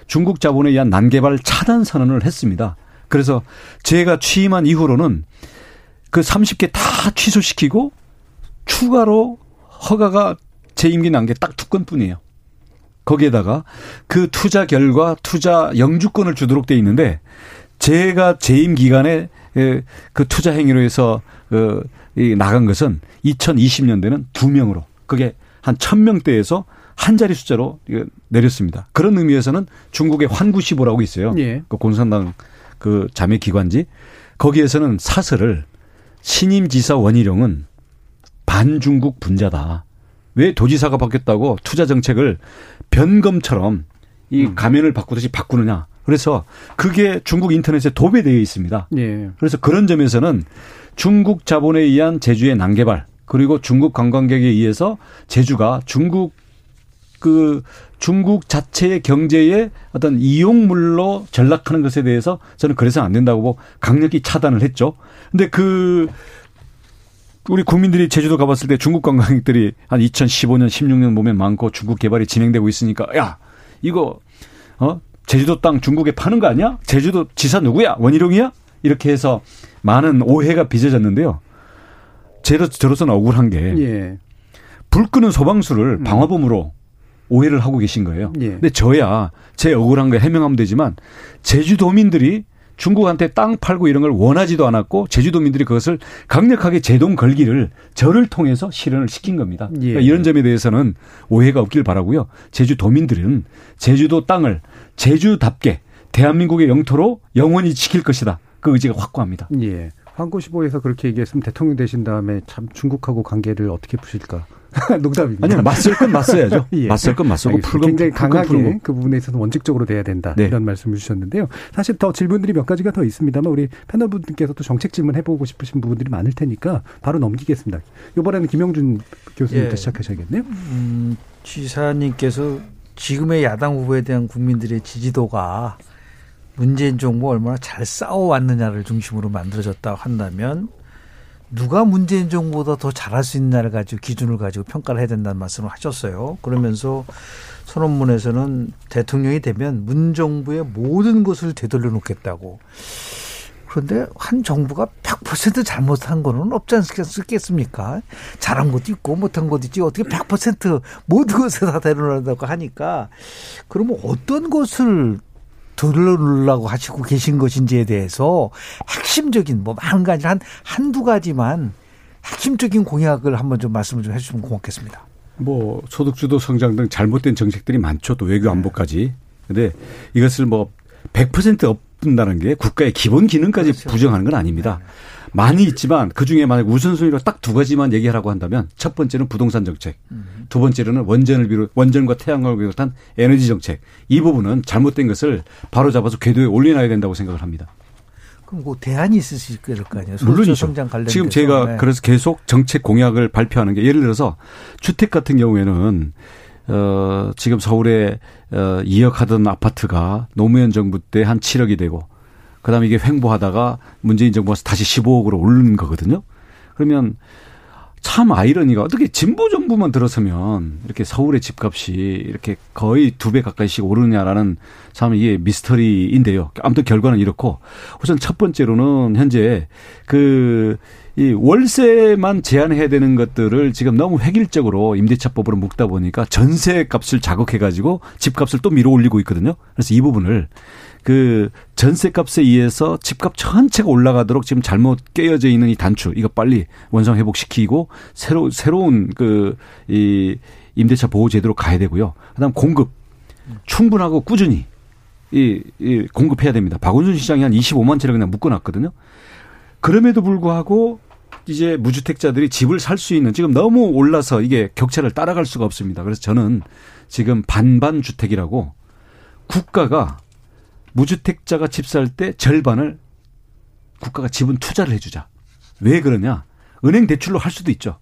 [SPEAKER 13] 중국 자본에 의한 난개발 차단 선언을 했습니다. 그래서 제가 취임한 이후로는 그 30개 다 취소시키고 추가로 허가가 제 임기 난 게 딱 두 건뿐이에요. 거기에다가 그 투자 결과 투자 영주권을 주도록 돼 있는데 제가 재임 기간에 에, 그 투자 행위로 해서 그이 나간 것은 2020년대는 두 명으로 그게 한 1000명대에서 한 자리 숫자로 내렸습니다. 그런 의미에서는 중국의 환구시보라고 있어요.
[SPEAKER 2] 예.
[SPEAKER 13] 그 공산당 그 자매 기관지 거기에서는 사설을 신임 지사 원희룡은 반중국 분자다. 왜 도지사가 바뀌었다고 투자 정책을 변검처럼 이 가면을 바꾸듯이 바꾸느냐. 그래서 그게 중국 인터넷에 도배되어 있습니다.
[SPEAKER 2] 예.
[SPEAKER 13] 그래서 그런 점에서는 중국 자본에 의한 제주의 난개발 그리고 중국 관광객에 의해서 제주가 중국 그 중국 자체의 경제의 어떤 이용물로 전락하는 것에 대해서 저는 그래서 안 된다고 보고 강력히 차단을 했죠. 근데 그 우리 국민들이 제주도 가봤을 때 중국 관광객들이 한 2015년, 16년 보면 많고 중국 개발이 진행되고 있으니까 야 이거 어 제주도 땅 중국에 파는 거 아니야? 제주도 지사 누구야? 원희룡이야? 이렇게 해서 많은 오해가 빚어졌는데요. 제로 저로서는 억울한 게
[SPEAKER 2] 예.
[SPEAKER 13] 불 끄는 소방수를 방화범으로 오해를 하고 계신 거예요.
[SPEAKER 2] 예.
[SPEAKER 13] 근데 저야 제 억울한 거 해명하면 되지만 제주도민들이 중국한테 땅 팔고 이런 걸 원하지도 않았고 제주도민들이 그것을 강력하게 제동 걸기를 저를 통해서 실현을 시킨 겁니다.
[SPEAKER 2] 예.
[SPEAKER 13] 그러니까 이런 점에 대해서는 오해가 없길 바라고요. 제주도민들은 제주도 땅을 제주답게 대한민국의 영토로 영원히 지킬 것이다. 그 의지가 확고합니다.
[SPEAKER 2] 예. 황고시보에서 그렇게 얘기했으면 대통령 되신 다음에 참 중국하고 관계를 어떻게 푸실까? 농담입니다.
[SPEAKER 13] 아니요, 맞설 건 맞서야죠. 맞설 건 맞서고. 풀 건
[SPEAKER 2] 굉장히 강하게
[SPEAKER 13] 풀고.
[SPEAKER 2] 그 부분에 있어서 원칙적으로 돼야 된다.
[SPEAKER 13] 네.
[SPEAKER 2] 이런 말씀을 주셨는데요. 사실 더 질문들이 몇 가지가 더 있습니다만 우리 패널분들께서 또 정책 질문 해보고 싶으신 부분들이 많을 테니까 바로 넘기겠습니다. 이번에는 김영준 교수님부터
[SPEAKER 15] 예.
[SPEAKER 2] 시작하셔야겠네요.
[SPEAKER 15] 음, 지사님께서 지금의 야당 후보에 대한 국민들의 지지도가 문재인 정부 얼마나 잘 싸워왔느냐를 중심으로 만들어졌다고 한다면 누가 문재인 정부보다 더 잘할 수 있느냐를 가지고 기준을 가지고 평가를 해야 된다는 말씀을 하셨어요. 그러면서 선언문에서는 대통령이 되면 문 정부의 모든 것을 되돌려 놓겠다고. 그런데 한 정부가 100% 잘못한 거는 없지 않겠습니까? 잘한 것도 있고 못한 것도 있지 어떻게 100% 모든 것을 다 되돌려놓는다고 하니까 그러면 어떤 것을 되돌려놓으려고 하시고 계신 것인지에 대해서 핵심적인 뭐 많은 게 아니라 한 한두 가지만 핵심적인 공약을 한번 좀 말씀을 좀 해주시면 고맙겠습니다.
[SPEAKER 13] 뭐 소득주도 성장 등 잘못된 정책들이 많죠. 또 외교 안보까지. 근데 이것을 뭐 100% 없는다는 게 국가의 기본 기능까지 부정하는 건 아닙니다. 많이 있지만 그 중에 만약 우선순위로 딱 두 가지만 얘기하라고 한다면 첫 번째는 부동산 정책, 두 번째로는 원전을 비롯 원전과 태양광을 비롯한 에너지 정책 이 부분은 잘못된 것을 바로 잡아서 궤도에 올려놔야 된다고 생각을 합니다.
[SPEAKER 15] 그럼 뭐 대안이 있을 수 있을 거 아니에요.
[SPEAKER 13] 물론이죠. 지금 제가 네. 그래서 계속 정책 공약을 발표하는 게 예를 들어서 주택 같은 경우에는 어 지금 서울에 어 2억 하던 아파트가 노무현 정부 때 한 7억이 되고 그다음에 이게 횡보하다가 문재인 정부가 다시 15억으로 오른 거거든요. 그러면 참 아이러니가 어떻게 진보 정부만 들어서면 이렇게 서울의 집값이 이렇게 거의 두 배 가까이씩 오르냐라는 참 이게 미스터리인데요. 아무튼 결과는 이렇고 우선 첫 번째로는 현재 그 이 월세만 제한해야 되는 것들을 지금 너무 획일적으로 임대차법으로 묶다 보니까 전세 값을 자극해 가지고 집값을 또 밀어 올리고 있거든요. 그래서 이 부분을 그 전세값에 의해서 집값 전체가 올라가도록 지금 잘못 깨어져 있는 이 단추 이거 빨리 원상 회복시키고 새로 새로운 그 이 임대차 보호 제도로 가야 되고요. 그다음 공급 충분하고 꾸준히 이, 이 공급해야 됩니다. 박원순 시장이 한 25만 채를 그냥 묶어놨거든요. 그럼에도 불구하고 이제 무주택자들이 집을 살 수 있는 지금 너무 올라서 이게 격차를 따라갈 수가 없습니다. 그래서 저는 지금 반반 주택이라고 국가가 무주택자가 집 살 때 절반을 국가가 지분 투자를 해주자. 왜 그러냐? 은행 대출로 할 수도 있죠.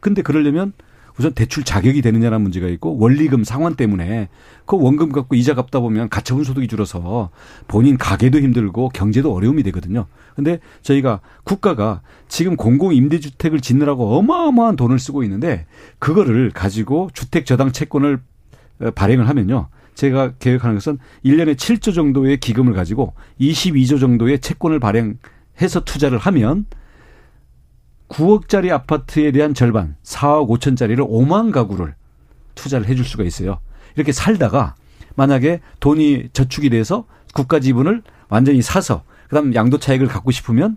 [SPEAKER 13] 근데 그러려면 우선 대출 자격이 되느냐라는 문제가 있고 원리금 상환 때문에 그 원금 갖고 이자 갚다 보면 가처분 소득이 줄어서 본인 가게도 힘들고 경제도 어려움이 되거든요. 근데 저희가 국가가 지금 공공 임대주택을 짓느라고 어마어마한 돈을 쓰고 있는데 그거를 가지고 주택 저당 채권을 발행을 하면요. 제가 계획하는 것은 1년에 7조 정도의 기금을 가지고 22조 정도의 채권을 발행해서 투자를 하면 9억짜리 아파트에 대한 절반 4억 5천짜리를 5만 가구를 투자를 해줄 수가 있어요. 이렇게 살다가 만약에 돈이 저축이 돼서 국가 지분을 완전히 사서 그다음 양도 차익을 갖고 싶으면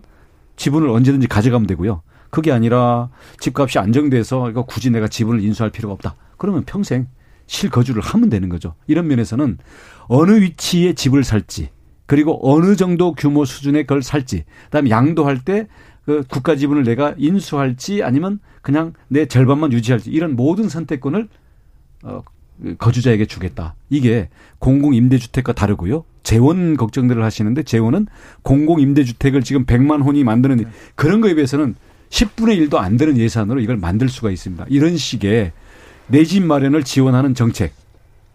[SPEAKER 13] 지분을 언제든지 가져가면 되고요. 그게 아니라 집값이 안정돼서 이거 굳이 내가 지분을 인수할 필요가 없다. 그러면 평생 실거주를 하면 되는 거죠. 이런 면에서는 어느 위치에 집을 살지 그리고 어느 정도 규모 수준의 걸 살지 그다음에 양도할 때 그 국가 지분을 내가 인수할지 아니면 그냥 내 절반만 유지할지 이런 모든 선택권을 어 거주자에게 주겠다. 이게 공공 임대주택과 다르고요. 재원 걱정들을 하시는데 재원은 공공 임대주택을 지금 100만 혼이 만드는 그런 거에 비해서는 10분의 1도 안 되는 예산으로 이걸 만들 수가 있습니다. 이런 식의 내 집 마련을 지원하는 정책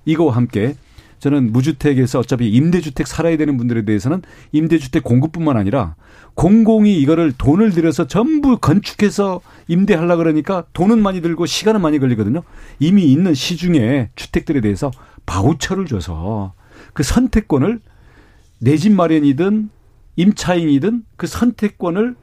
[SPEAKER 13] 이거와 함께 저는 무주택에서 어차피 임대주택 살아야 되는 분들에 대해서는 임대주택 공급뿐만 아니라 공공이 이거를 돈을 들여서 전부 건축해서 임대하려 그러니까 돈은 많이 들고 시간은 많이 걸리거든요. 이미 있는 시중에 주택들에 대해서 바우처를 줘서 그 선택권을 내 집 마련이든 임차인이든 그 선택권을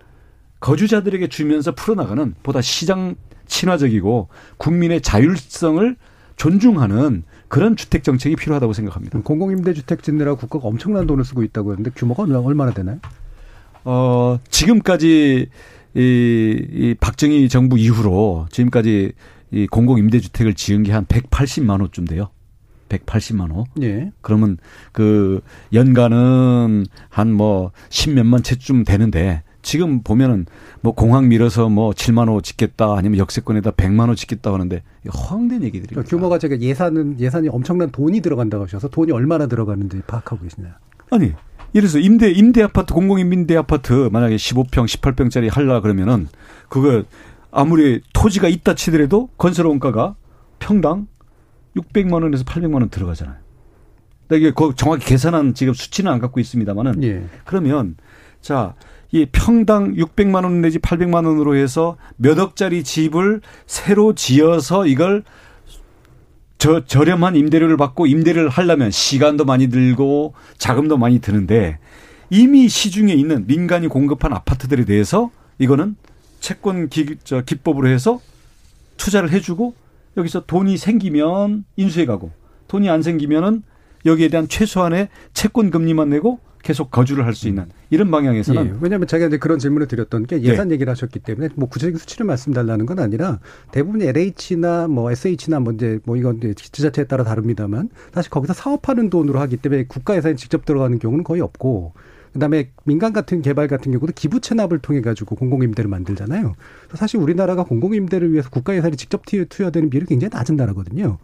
[SPEAKER 13] 거주자들에게 주면서 풀어나가는 보다 시장 친화적이고 국민의 자율성을 존중하는 그런 주택 정책이 필요하다고 생각합니다.
[SPEAKER 2] 공공임대 주택 짓느라 국가가 엄청난 돈을 쓰고 있다고 하는데 규모가 얼마나 되나요?
[SPEAKER 13] 어, 지금까지 이, 이 박정희 정부 이후로 지금까지 이 공공 임대 주택을 지은 게 한 180만 호쯤 돼요. 180만 호.
[SPEAKER 2] 예.
[SPEAKER 13] 그러면 그 연간은 한뭐 10몇만 채쯤 되는데 지금 보면은 뭐 공항 밀어서 뭐 7만 호 짓겠다 아니면 역세권에다 100만 호 짓겠다 하는데 허황된 얘기들이
[SPEAKER 2] 그러니까 규모가 제가 예산은 예산이 엄청난 돈이 들어간다고 하셔서 돈이 얼마나 들어가는지 파악하고 계시나요?
[SPEAKER 13] 아니 예를 들어서 임대 임대 아파트 공공 임대 아파트 만약에 15평 18평짜리 할라 그러면은 그거 아무리 토지가 있다 치더라도 건설 원가가 평당 600만 원에서 800만 원 들어가잖아요. 이게 정확히 계산한 지금 수치는 안 갖고 있습니다만은
[SPEAKER 2] 예.
[SPEAKER 13] 그러면 자, 이 평당 600만 원 내지 800만 원으로 해서 몇 억짜리 집을 새로 지어서 이걸 저 저렴한 임대료를 받고 임대를 하려면 시간도 많이 들고 자금도 많이 드는데 이미 시중에 있는 민간이 공급한 아파트들에 대해서 이거는 채권 기, 저 기법으로 해서 투자를 해주고 여기서 돈이 생기면 인수해 가고 돈이 안 생기면은 여기에 대한 최소한의 채권 금리만 내고 계속 거주를 할 수 있는 이런 방향에서는
[SPEAKER 2] 예, 왜냐하면 제가 이제 그런 질문을 드렸던 게 예산 네. 얘기를 하셨기 때문에 뭐 구체적인 수치를 말씀달라는 건 아니라 대부분 LH나 뭐 SH나 뭐 이제 뭐 이건 이제 지자체에 따라 다릅니다만 사실 거기서 사업하는 돈으로 하기 때문에 국가 예산이 직접 들어가는 경우는 거의 없고 그다음에 민간 같은 개발 같은 경우도 기부 체납을 통해 가지고 공공 임대를 만들잖아요. 사실 우리나라가 공공 임대를 위해서 국가 예산이 직접 투여되는 비율이 굉장히 낮은 나라거든요.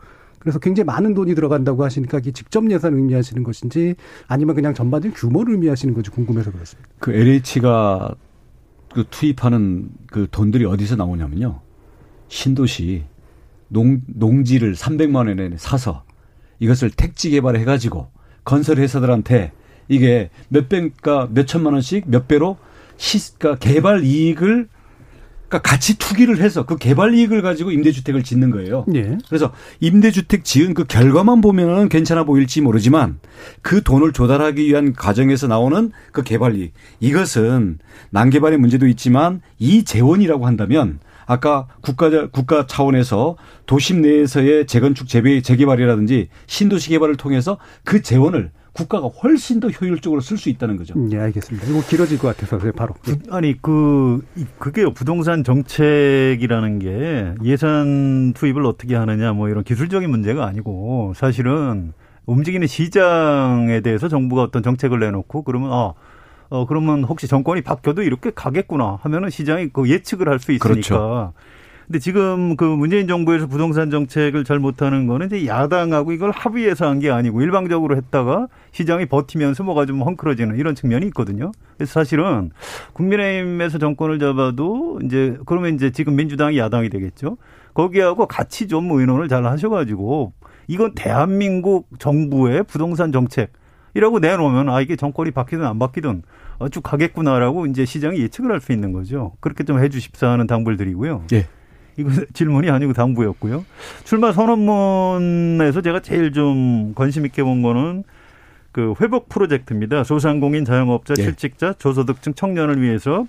[SPEAKER 2] 그래서 굉장히 많은 돈이 들어간다고 하시니까 이게 직접 예산을 의미하시는 것인지 아니면 그냥 전반적인 규모를 의미하시는 건지 궁금해서 그렇습니다.
[SPEAKER 13] 그 LH가 그 투입하는 그 돈들이 어디서 나오냐면요. 신도시 농, 농지를 300만 원에 사서 이것을 택지 개발해 가지고 건설 회사들한테 이게 몇 배가 몇 천만 원씩 몇 배로 시, 그러니까 개발 이익을 그러니까 같이 투기를 해서 그 개발 이익을 가지고 임대주택을 짓는 거예요.
[SPEAKER 2] 예.
[SPEAKER 13] 그래서 임대주택 지은 그 결과만 보면은 괜찮아 보일지 모르지만 그 돈을 조달하기 위한 과정에서 나오는 그 개발 이익 이것은 난개발의 문제도 있지만 이 재원이라고 한다면 아까 국가 국가 차원에서 도심 내에서의 재건축 재배 재개발이라든지 신도시 개발을 통해서 그 재원을 국가가 훨씬 더 효율적으로 쓸 수 있다는 거죠.
[SPEAKER 2] 네, 알겠습니다. 이거 길어질 것 같아서 바로.
[SPEAKER 14] 아니 그 그게요 부동산 정책이라는 게 예산 투입을 어떻게 하느냐 뭐 이런 기술적인 문제가 아니고 사실은 움직이는 시장에 대해서 정부가 어떤 정책을 내놓고 그러면 아 어, 그러면 혹시 정권이 바뀌어도 이렇게 가겠구나 하면은 시장이 그 예측을 할 수 있으니까. 그렇죠. 근데 지금 그 문재인 정부에서 부동산 정책을 잘 못하는 거는 이제 야당하고 이걸 합의해서 한 게 아니고 일방적으로 했다가 시장이 버티면서 뭐가 좀 헝클어지는 이런 측면이 있거든요. 그래서 사실은 국민의힘에서 정권을 잡아도 이제 그러면 이제 지금 민주당이 야당이 되겠죠. 거기하고 같이 좀 의논을 잘 하셔가지고 이건 대한민국 정부의 부동산 정책 이라고 내놓으면 아 이게 정권이 바뀌든 안 바뀌든 쭉 가겠구나라고 이제 시장이 예측을 할 수 있는 거죠. 그렇게 좀 해주십사 하는 당부를 드리고요.
[SPEAKER 13] 예.
[SPEAKER 14] 이거 질문이 아니고 당부였고요. 출마 선언문에서 제가 제일 좀 관심 있게 본 거는 그 회복 프로젝트입니다. 소상공인 자영업자 예. 실직자 저소득층 청년을 위해서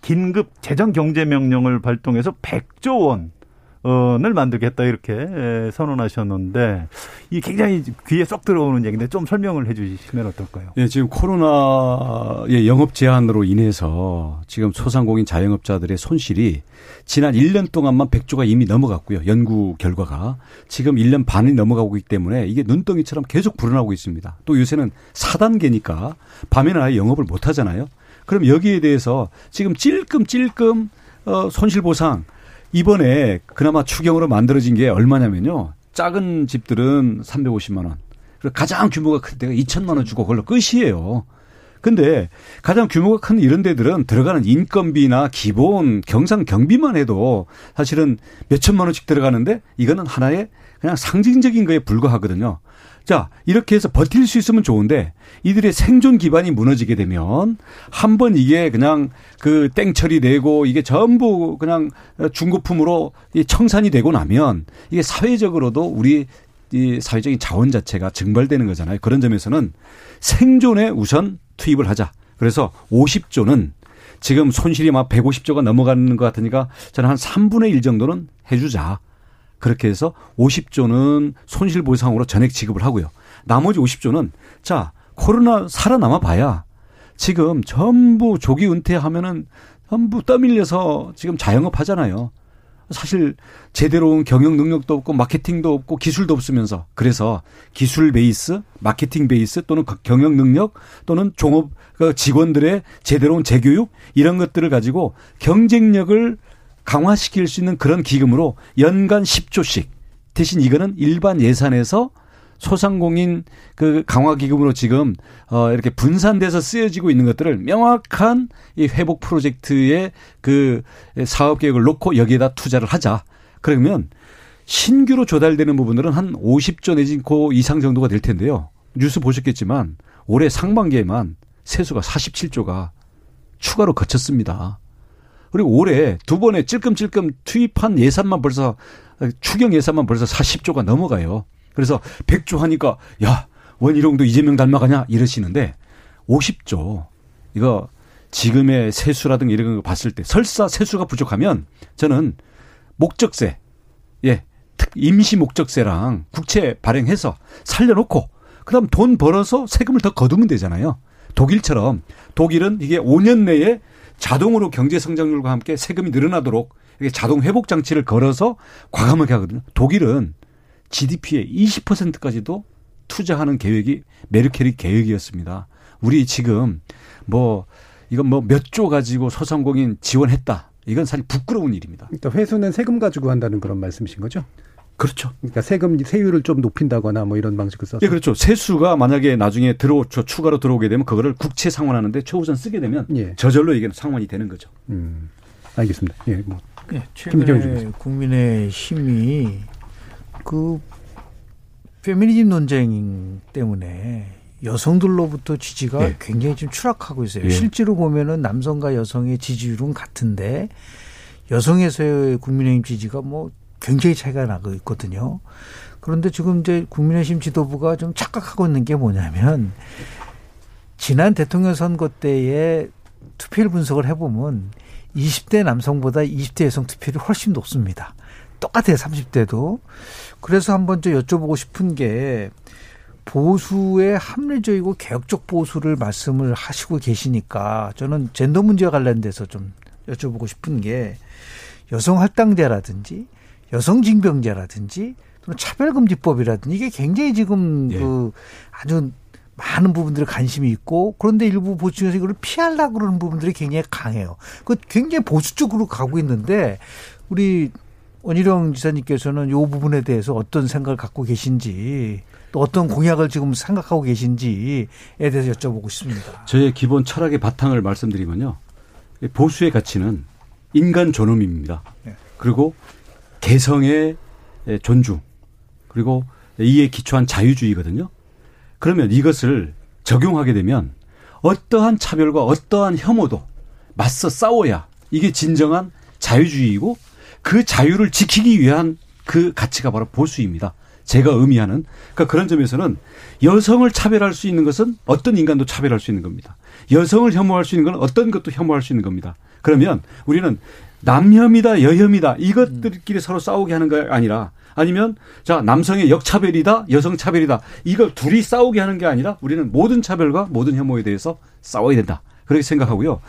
[SPEAKER 14] 긴급 재정 경제 명령을 발동해서 100조 원 원을 만들겠다 이렇게 선언하셨는데 이 굉장히 귀에 쏙 들어오는 얘기인데 좀 설명을 해 주시면 어떨까요?
[SPEAKER 13] 예, 지금 코로나의 영업 제한으로 인해서 지금 소상공인 자영업자들의 손실이 지난 1년 동안만 100조가 이미 넘어갔고요. 연구 결과가 지금 1년 반이 넘어가고 있기 때문에 이게 눈덩이처럼 계속 불어나고 있습니다. 또 요새는 4단계니까 밤에는 아예 영업을 못 하잖아요. 그럼 여기에 대해서 지금 찔끔찔끔 어, 손실 보상 이번에 그나마 추경으로 만들어진 게 얼마냐면요. 작은 집들은 350만 원. 그리고 가장 규모가 큰 데가 2천만 원 주고 그걸로 끝이에요. 근데 가장 규모가 큰 이런 데들은 들어가는 인건비나 기본 경상 경비만 해도 사실은 몇 천만 원씩 들어가는데 이거는 하나의 그냥 상징적인 거에 불과하거든요. 자, 이렇게 해서 버틸 수 있으면 좋은데 이들의 생존 기반이 무너지게 되면 한 번 이게 그냥 그 땡처리 되고 이게 전부 그냥 중고품으로 청산이 되고 나면 이게 사회적으로도 우리 이 사회적인 자원 자체가 증발되는 거잖아요. 그런 점에서는 생존에 우선 투입을 하자. 그래서 50조는 지금 손실이 막 150조가 넘어가는 것 같으니까 저는 한 3분의 1 정도는 해주자. 그렇게 해서 50조는 손실 보상으로 전액 지급을 하고요. 나머지 50조는 자 코로나 살아남아 봐야 지금 전부 조기 은퇴하면은 전부 떠밀려서 지금 자영업 하잖아요. 사실 제대로 온 경영 능력도 없고 마케팅도 없고 기술도 없으면서 그래서 기술 베이스, 마케팅 베이스 또는 경영 능력 또는 종업 그 직원들의 제대로 온 재교육 이런 것들을 가지고 경쟁력을 강화시킬 수 있는 그런 기금으로 연간 10조씩 대신 이거는 일반 예산에서 소상공인 그 강화 기금으로 지금 어 이렇게 분산돼서 쓰여지고 있는 것들을 명확한 이 회복 프로젝트의 그 사업 계획을 놓고 여기에다 투자를 하자. 그러면 신규로 조달되는 부분들은 한 50조 내지 그 이상 정도가 될 텐데요. 뉴스 보셨겠지만 올해 상반기에만 세수가 47조가 추가로 거쳤습니다. 그리고 올해 두 번에 찔끔찔끔 투입한 예산만 벌써 추경 예산만 벌써 40조가 넘어가요. 그래서 100조 하니까 야 원희룡도 이재명 닮아가냐 이러시는데 50조 이거 지금의 세수라든가 이런 거 봤을 때 설사 세수가 부족하면 저는 목적세 예 임시 목적세랑 국채 발행해서 살려놓고 그다음 돈 벌어서 세금을 더 거두면 되잖아요. 독일처럼 독일은 이게 5년 내에 자동으로 경제 성장률과 함께 세금이 늘어나도록 자동 회복 장치를 걸어서 과감하게 하거든요. 독일은 GDP의 20%까지도 투자하는 계획이 메르켈이 계획이었습니다. 우리 지금 뭐 이건 뭐 몇 조 가지고 소상공인 지원했다. 이건 사실 부끄러운 일입니다.
[SPEAKER 2] 그러니까 회수는 세금 가지고 한다는 그런 말씀이신 거죠?
[SPEAKER 13] 그렇죠.
[SPEAKER 2] 그러니까 세금 세율을 좀 높인다거나 뭐 이런 방식을 써서.
[SPEAKER 13] 예, 그렇죠. 세수가 만약에 나중에 들어 저 추가로 들어오게 되면 그거를 국채 상환하는데 최우선 쓰게 되면 예. 저절로 이게 상환이 되는 거죠.
[SPEAKER 2] 음. 알겠습니다. 예, 뭐.
[SPEAKER 15] 예, 최근에 국민의 힘이 그 페미니즘 논쟁 때문에 여성들로부터 지지가 예. 굉장히 좀 추락하고 있어요. 예. 실제로 보면은 남성과 여성의 지지율은 같은데 여성에서의 국민의힘 지지가 뭐 굉장히 차이가 나고 있거든요. 그런데 지금 이제 국민의힘 지도부가 좀 착각하고 있는 게 뭐냐면 지난 대통령 선거 때에 투표율 분석을 해보면 20대 남성보다 20대 여성 투표율이 훨씬 높습니다. 똑같아요, 30대도. 그래서 한번 저 여쭤보고 싶은 게 보수의 합리적이고 개혁적 보수를 말씀을 하시고 계시니까 저는 젠더 문제와 관련돼서 좀 여쭤보고 싶은 게 여성 할당제라든지 여성 징병제라든지 또는 차별금지법이라든지 이게 굉장히 지금 예. 그 아주 많은 부분들에 관심이 있고 그런데 일부 보수층에서 이걸 피하려고 그러는 부분들이 굉장히 강해요. 그 굉장히 보수 쪽으로 가고 있는데 우리 원희룡 지사님께서는 이 부분에 대해서 어떤 생각을 갖고 계신지 또 어떤 공약을 지금 생각하고 계신지에 대해서 여쭤보고 싶습니다.
[SPEAKER 13] 저의 기본 철학의 바탕을 말씀드리면요. 보수의 가치는 인간 존엄입니다. 네. 그리고 개성의 존중 그리고 이에 기초한 자유주의거든요. 그러면 이것을 적용하게 되면 어떠한 차별과 어떠한 혐오도 맞서 싸워야 이게 진정한 자유주의이고 그 자유를 지키기 위한 그 가치가 바로 보수입니다. 제가 의미하는 그러니까 그런 점에서는 여성을 차별할 수 있는 것은 어떤 인간도 차별할 수 있는 겁니다. 여성을 혐오할 수 있는 건 어떤 것도 혐오할 수 있는 겁니다. 그러면 우리는 남혐이다, 여혐이다 이것들끼리 서로 싸우게 하는 게 아니라 아니면 자 남성의 역차별이다, 여성 차별이다 이걸 둘이 싸우게 하는 게 아니라 우리는 모든 차별과 모든 혐오에 대해서 싸워야 된다 그렇게 생각하고요.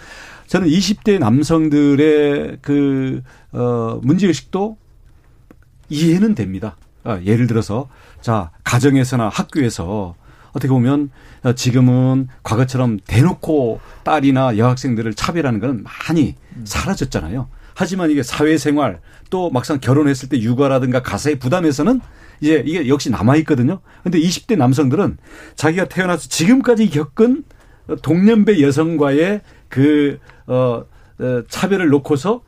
[SPEAKER 13] 저는 20대 남성들의 그, 어, 문제의식도 이해는 됩니다. 아, 예를 들어서, 자, 가정에서나 학교에서 어떻게 보면 지금은 과거처럼 대놓고 딸이나 여학생들을 차별하는 건 많이 사라졌잖아요. 하지만 이게 사회생활 또 막상 결혼했을 때 육아라든가 가사의 부담에서는 이제 이게 역시 남아 있거든요. 근데 20대 남성들은 자기가 태어나서 지금까지 겪은 동년배 여성과의 그, 어, 어, 차별을 놓고서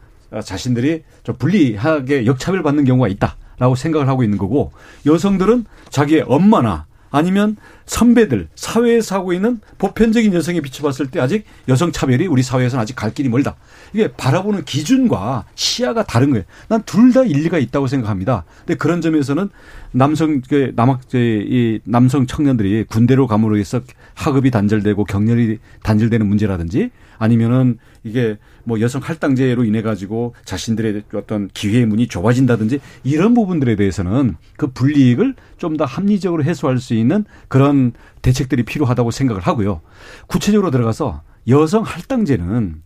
[SPEAKER 13] 자신들이 좀 불리하게 역차별 받는 경우가 있다라고 생각을 하고 있는 거고 여성들은 자기의 엄마나 아니면 선배들 사회에서 하고 있는 보편적인 여성에 비춰봤을 때 아직 여성 차별이 우리 사회에서는 아직 갈 길이 멀다. 이게 바라보는 기준과 시야가 다른 거예요. 난 둘 다 일리가 있다고 생각합니다. 근데 그런 점에서는 남성 그 남학 이 남성 청년들이 군대로 감으로 해서 학업이 단절되고 경렬이 단절되는 문제라든지 아니면은 이게 뭐 여성 할당제로 인해 가지고 자신들의 어떤 기회의 문이 좁아진다든지 이런 부분들에 대해서는 그 불이익을 좀 더 합리적으로 해소할 수 있는 그런 대책들이 필요하다고 생각을 하고요. 구체적으로 들어가서 여성 할당제는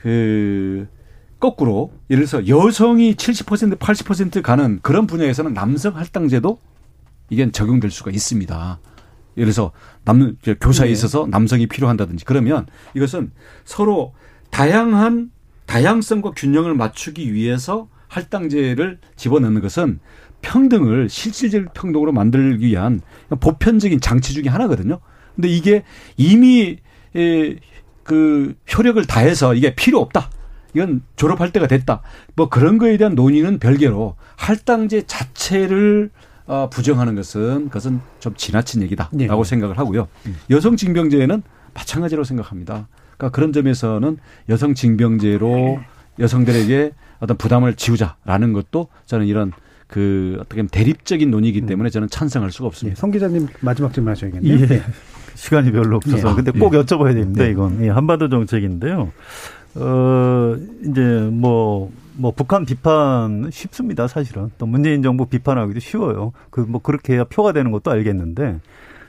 [SPEAKER 13] 그 거꾸로 예를 들어서 여성이 70% 80% 가는 그런 분야에서는 남성 할당제도 이게 적용될 수가 있습니다. 예를 들어서 남 교사에 네. 있어서 남성이 필요한다든지 그러면 이것은 서로 다양한 다양성과 균형을 맞추기 위해서 할당제를 집어넣는 것은 평등을 실질적 평등으로 만들기 위한 보편적인 장치 중의 하나거든요. 근데 이게 이미 그 효력을 다해서 이게 필요 없다. 이건 졸업할 때가 됐다. 뭐 그런 거에 대한 논의는 별개로 할당제 자체를 어, 부정하는 것은 그것은 좀 지나친 얘기다라고 네. 생각을 하고요. 음. 여성 징병제는 마찬가지로 생각합니다. 그러니까 그런 점에서는 여성 징병제로 여성들에게 어떤 부담을 지우자라는 것도 저는 이런 그 어떻게 보면 대립적인 논의이기 음. 때문에 저는 찬성할 수가 없습니다.
[SPEAKER 2] 예, 성 기자님 마지막 질문 하셔야겠네요. 예.
[SPEAKER 14] 시간이 별로 없어서. 예. 근데 꼭 예. 여쭤봐야 됩니다. 네. 이건 예, 한반도 정책인데요. 어 이제 뭐뭐 뭐 북한 비판 쉽습니다, 사실은. 또 문재인 정부 비판하기도 쉬워요. 그 뭐 그렇게 해야 표가 되는 것도 알겠는데.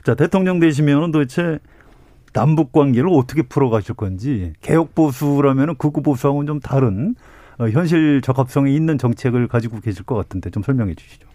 [SPEAKER 14] 자, 대통령 되시면은 도대체 남북 관계를 어떻게 풀어가실 건지 개혁 보수라면은 극우 보수하고는 좀 다른 어, 현실 적합성이 있는 정책을 가지고 계실 것 같은데 좀 설명해 주시죠.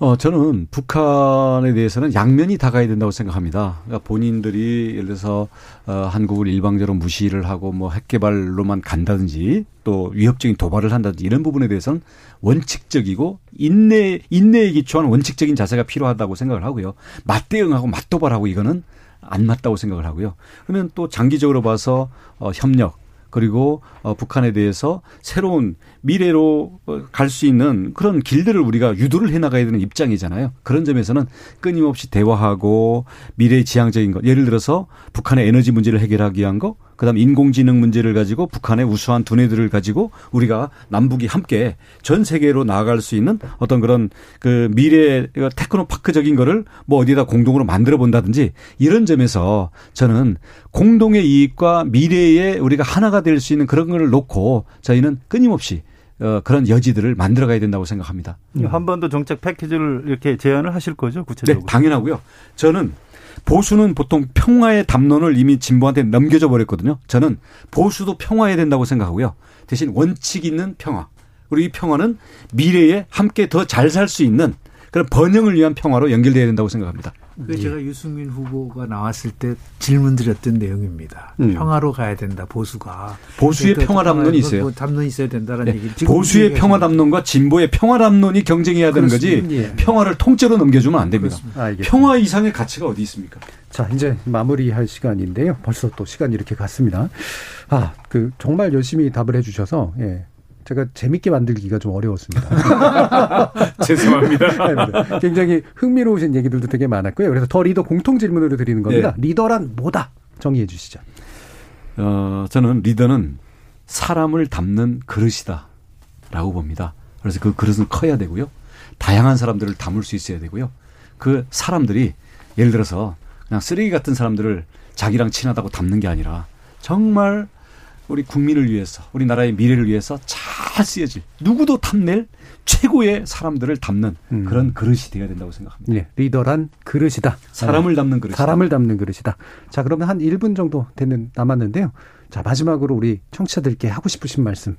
[SPEAKER 13] 어, 저는 북한에 대해서는 양면이 다 가야 된다고 생각합니다. 그러니까 본인들이 예를 들어서 어, 한국을 일방적으로 무시를 하고 뭐 핵개발로만 간다든지 또 위협적인 도발을 한다든지 이런 부분에 대해서는 원칙적이고 인내 인내에 기초한 원칙적인 자세가 필요하다고 생각을 하고요. 맞대응하고 맞도발하고 이거는 안 맞다고 생각을 하고요. 그러면 또 장기적으로 봐서 어, 협력 그리고 어, 북한에 대해서 새로운 미래로 어, 갈수 있는 그런 길들을 우리가 유도를 해 나가야 되는 입장이잖아요. 그런 점에서는 끊임없이 대화하고 미래 지향적인 것. 예를 들어서 북한의 에너지 문제를 해결하기 위한 거, 그다음 인공지능 문제를 가지고 북한의 우수한 두뇌들을 가지고 우리가 남북이 함께 전 세계로 나아갈 수 있는 어떤 그런 그 미래 테크노파크적인 거를 뭐 어디다 공동으로 만들어 본다든지 이런 점에서 저는 공동의 이익과 미래에 우리가 하나가 될 수 있는 그런 걸 놓고 저희는 끊임없이 어, 그런 여지들을 만들어 가야 된다고 생각합니다.
[SPEAKER 14] 한반도 정책 패키지를 이렇게 제안을 하실 거죠, 구체적으로?
[SPEAKER 13] 네, 당연하고요. 저는 보수는 보통 평화의 담론을 이미 진보한테 넘겨져 버렸거든요. 저는 보수도 평화해야 된다고 생각하고요. 대신 원칙 있는 평화. 그리고 이 평화는 미래에 함께 더 잘 살 수 있는 그런 번영을 위한 평화로 연결돼야 된다고 생각합니다.
[SPEAKER 15] 그 예. 제가 유승민 후보가 나왔을 때 질문드렸던 내용입니다. 음. 평화로 가야 된다 보수가
[SPEAKER 13] 보수의 평화 담론이 있어요. 뭐
[SPEAKER 15] 담론이 있어야 된다는
[SPEAKER 13] 네.
[SPEAKER 15] 얘기.
[SPEAKER 13] 보수의 평화 담론과 진보의 평화 담론이 경쟁해야 되는 거지. 예. 평화를 통째로 넘겨주면 안 됩니다. 평화 이상의 가치가 어디 있습니까?
[SPEAKER 2] 자 이제 마무리할 시간인데요. 벌써 또 시간이 이렇게 갔습니다. 아 그 정말 열심히 답을 해주셔서 예. 제가 재밌게 만들기가 좀 어려웠습니다.
[SPEAKER 13] 죄송합니다.
[SPEAKER 2] 굉장히 흥미로우신 얘기들도 되게 많았고요. 그래서 더 리더 공통 질문으로 드리는 겁니다. 네. 리더란 뭐다? 정의해 주시죠.
[SPEAKER 13] 어, 저는 리더는 사람을 담는 그릇이다. 라고 봅니다. 그래서 그 그릇은 커야 되고요. 다양한 사람들을 담을 수 있어야 되고요. 그 사람들이 예를 들어서 그냥 쓰레기 같은 사람들을 자기랑 친하다고 담는 게 아니라 정말 우리 국민을 위해서 우리나라의 미래를 위해서 잘 쓰여질 누구도 탐낼 최고의 사람들을 담는 음. 그런 그릇이 되어야 된다고 생각합니다.
[SPEAKER 2] 네, 리더란 그릇이다.
[SPEAKER 13] 사람을 담는 그릇.
[SPEAKER 2] 사람을 담는 그릇이다. 자, 그러면 한 1분 정도 되는 남았는데요. 자, 마지막으로 우리 청취자들께 하고 싶으신 말씀.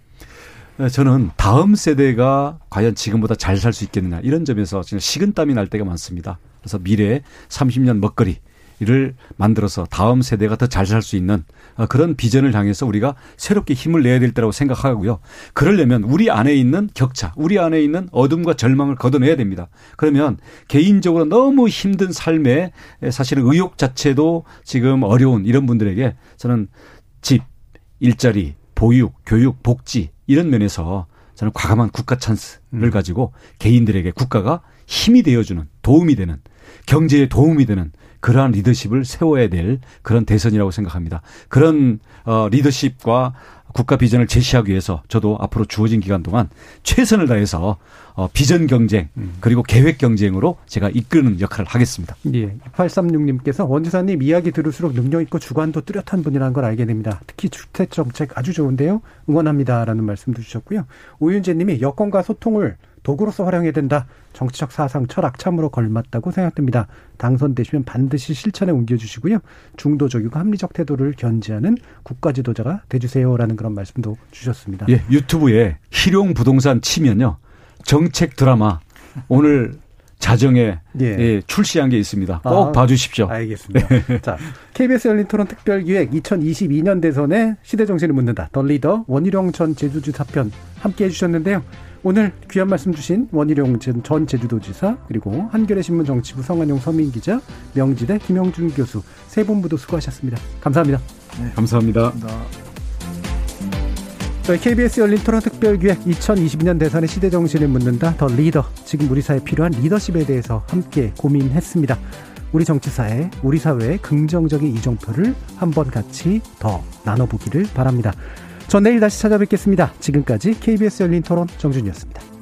[SPEAKER 13] 네, 저는 다음 세대가 과연 지금보다 잘 살 수 있겠느냐 이런 점에서 지금 식은땀이 날 때가 많습니다. 그래서 미래 30년 먹거리 를 만들어서 다음 세대가 더 잘 살 수 있는 어, 그런 비전을 향해서 우리가 새롭게 힘을 내야 될 때라고 생각하고요. 그러려면 우리 안에 있는 격차, 우리 안에 있는 어둠과 절망을 걷어내야 됩니다. 그러면 개인적으로 너무 힘든 삶에 사실은 의욕 자체도 지금 어려운 이런 분들에게 저는 집, 일자리, 보육, 교육, 복지 이런 면에서 저는 과감한 국가 찬스를 음. 가지고 개인들에게 국가가 힘이 되어주는 도움이 되는 경제에 도움이 되는 그러한 리더십을 세워야 될 그런 대선이라고 생각합니다. 그런 어 리더십과 국가 비전을 제시하기 위해서 저도 앞으로 주어진 기간 동안 최선을 다해서 어, 비전 경쟁 음. 그리고 계획 경쟁으로 제가 이끄는 역할을 하겠습니다.
[SPEAKER 2] 예. 2836님께서 원지사님 이야기 들을수록 능력 있고 주관도 뚜렷한 분이라는 걸 알게 됩니다. 특히 주택 정책 아주 좋은데요. 응원합니다라는 말씀도 주셨고요. 오윤재님이 여권과 소통을 도구로서 활용해야 된다. 정치적 사상, 철학 참으로 걸맞다고 생각됩니다. 당선되시면 반드시 실천에 옮겨주시고요. 중도적이고 합리적 태도를 견지하는 국가 지도자가 돼주세요라는 그런 말씀도 주셨습니다.
[SPEAKER 13] 예, 유튜브에 희룡 부동산 치면요. 정책 드라마 오늘 자정에 예. 예, 출시한 게 있습니다. 꼭 아, 봐주십시오.
[SPEAKER 2] 알겠습니다. 네. 자, KBS 열린 토론 특별 기획 2022년 대선에 시대 정신을 묻는다. 더 리더 원희룡 전 제주지사 편 함께 해주셨는데요. 오늘 귀한 말씀 주신 원희룡 전 제주도지사 그리고 한겨레 신문 정치부 성한용 서민 기자 명지대 김영준 교수 세분 모두 수고하셨습니다. 감사합니다.
[SPEAKER 13] 네, 감사합니다. 감사합니다.
[SPEAKER 2] 저희 KBS 열린 토론 특별기획 2022년 대선의 시대 정신을 묻는다 더 리더 지금 우리 사회에 필요한 리더십에 대해서 함께 고민했습니다. 우리 정치사에 우리 사회의 긍정적인 이정표를 한번 같이 더 나눠보기를 바랍니다. 전 내일 다시 찾아뵙겠습니다. 지금까지 KBS 열린 토론 정준이었습니다.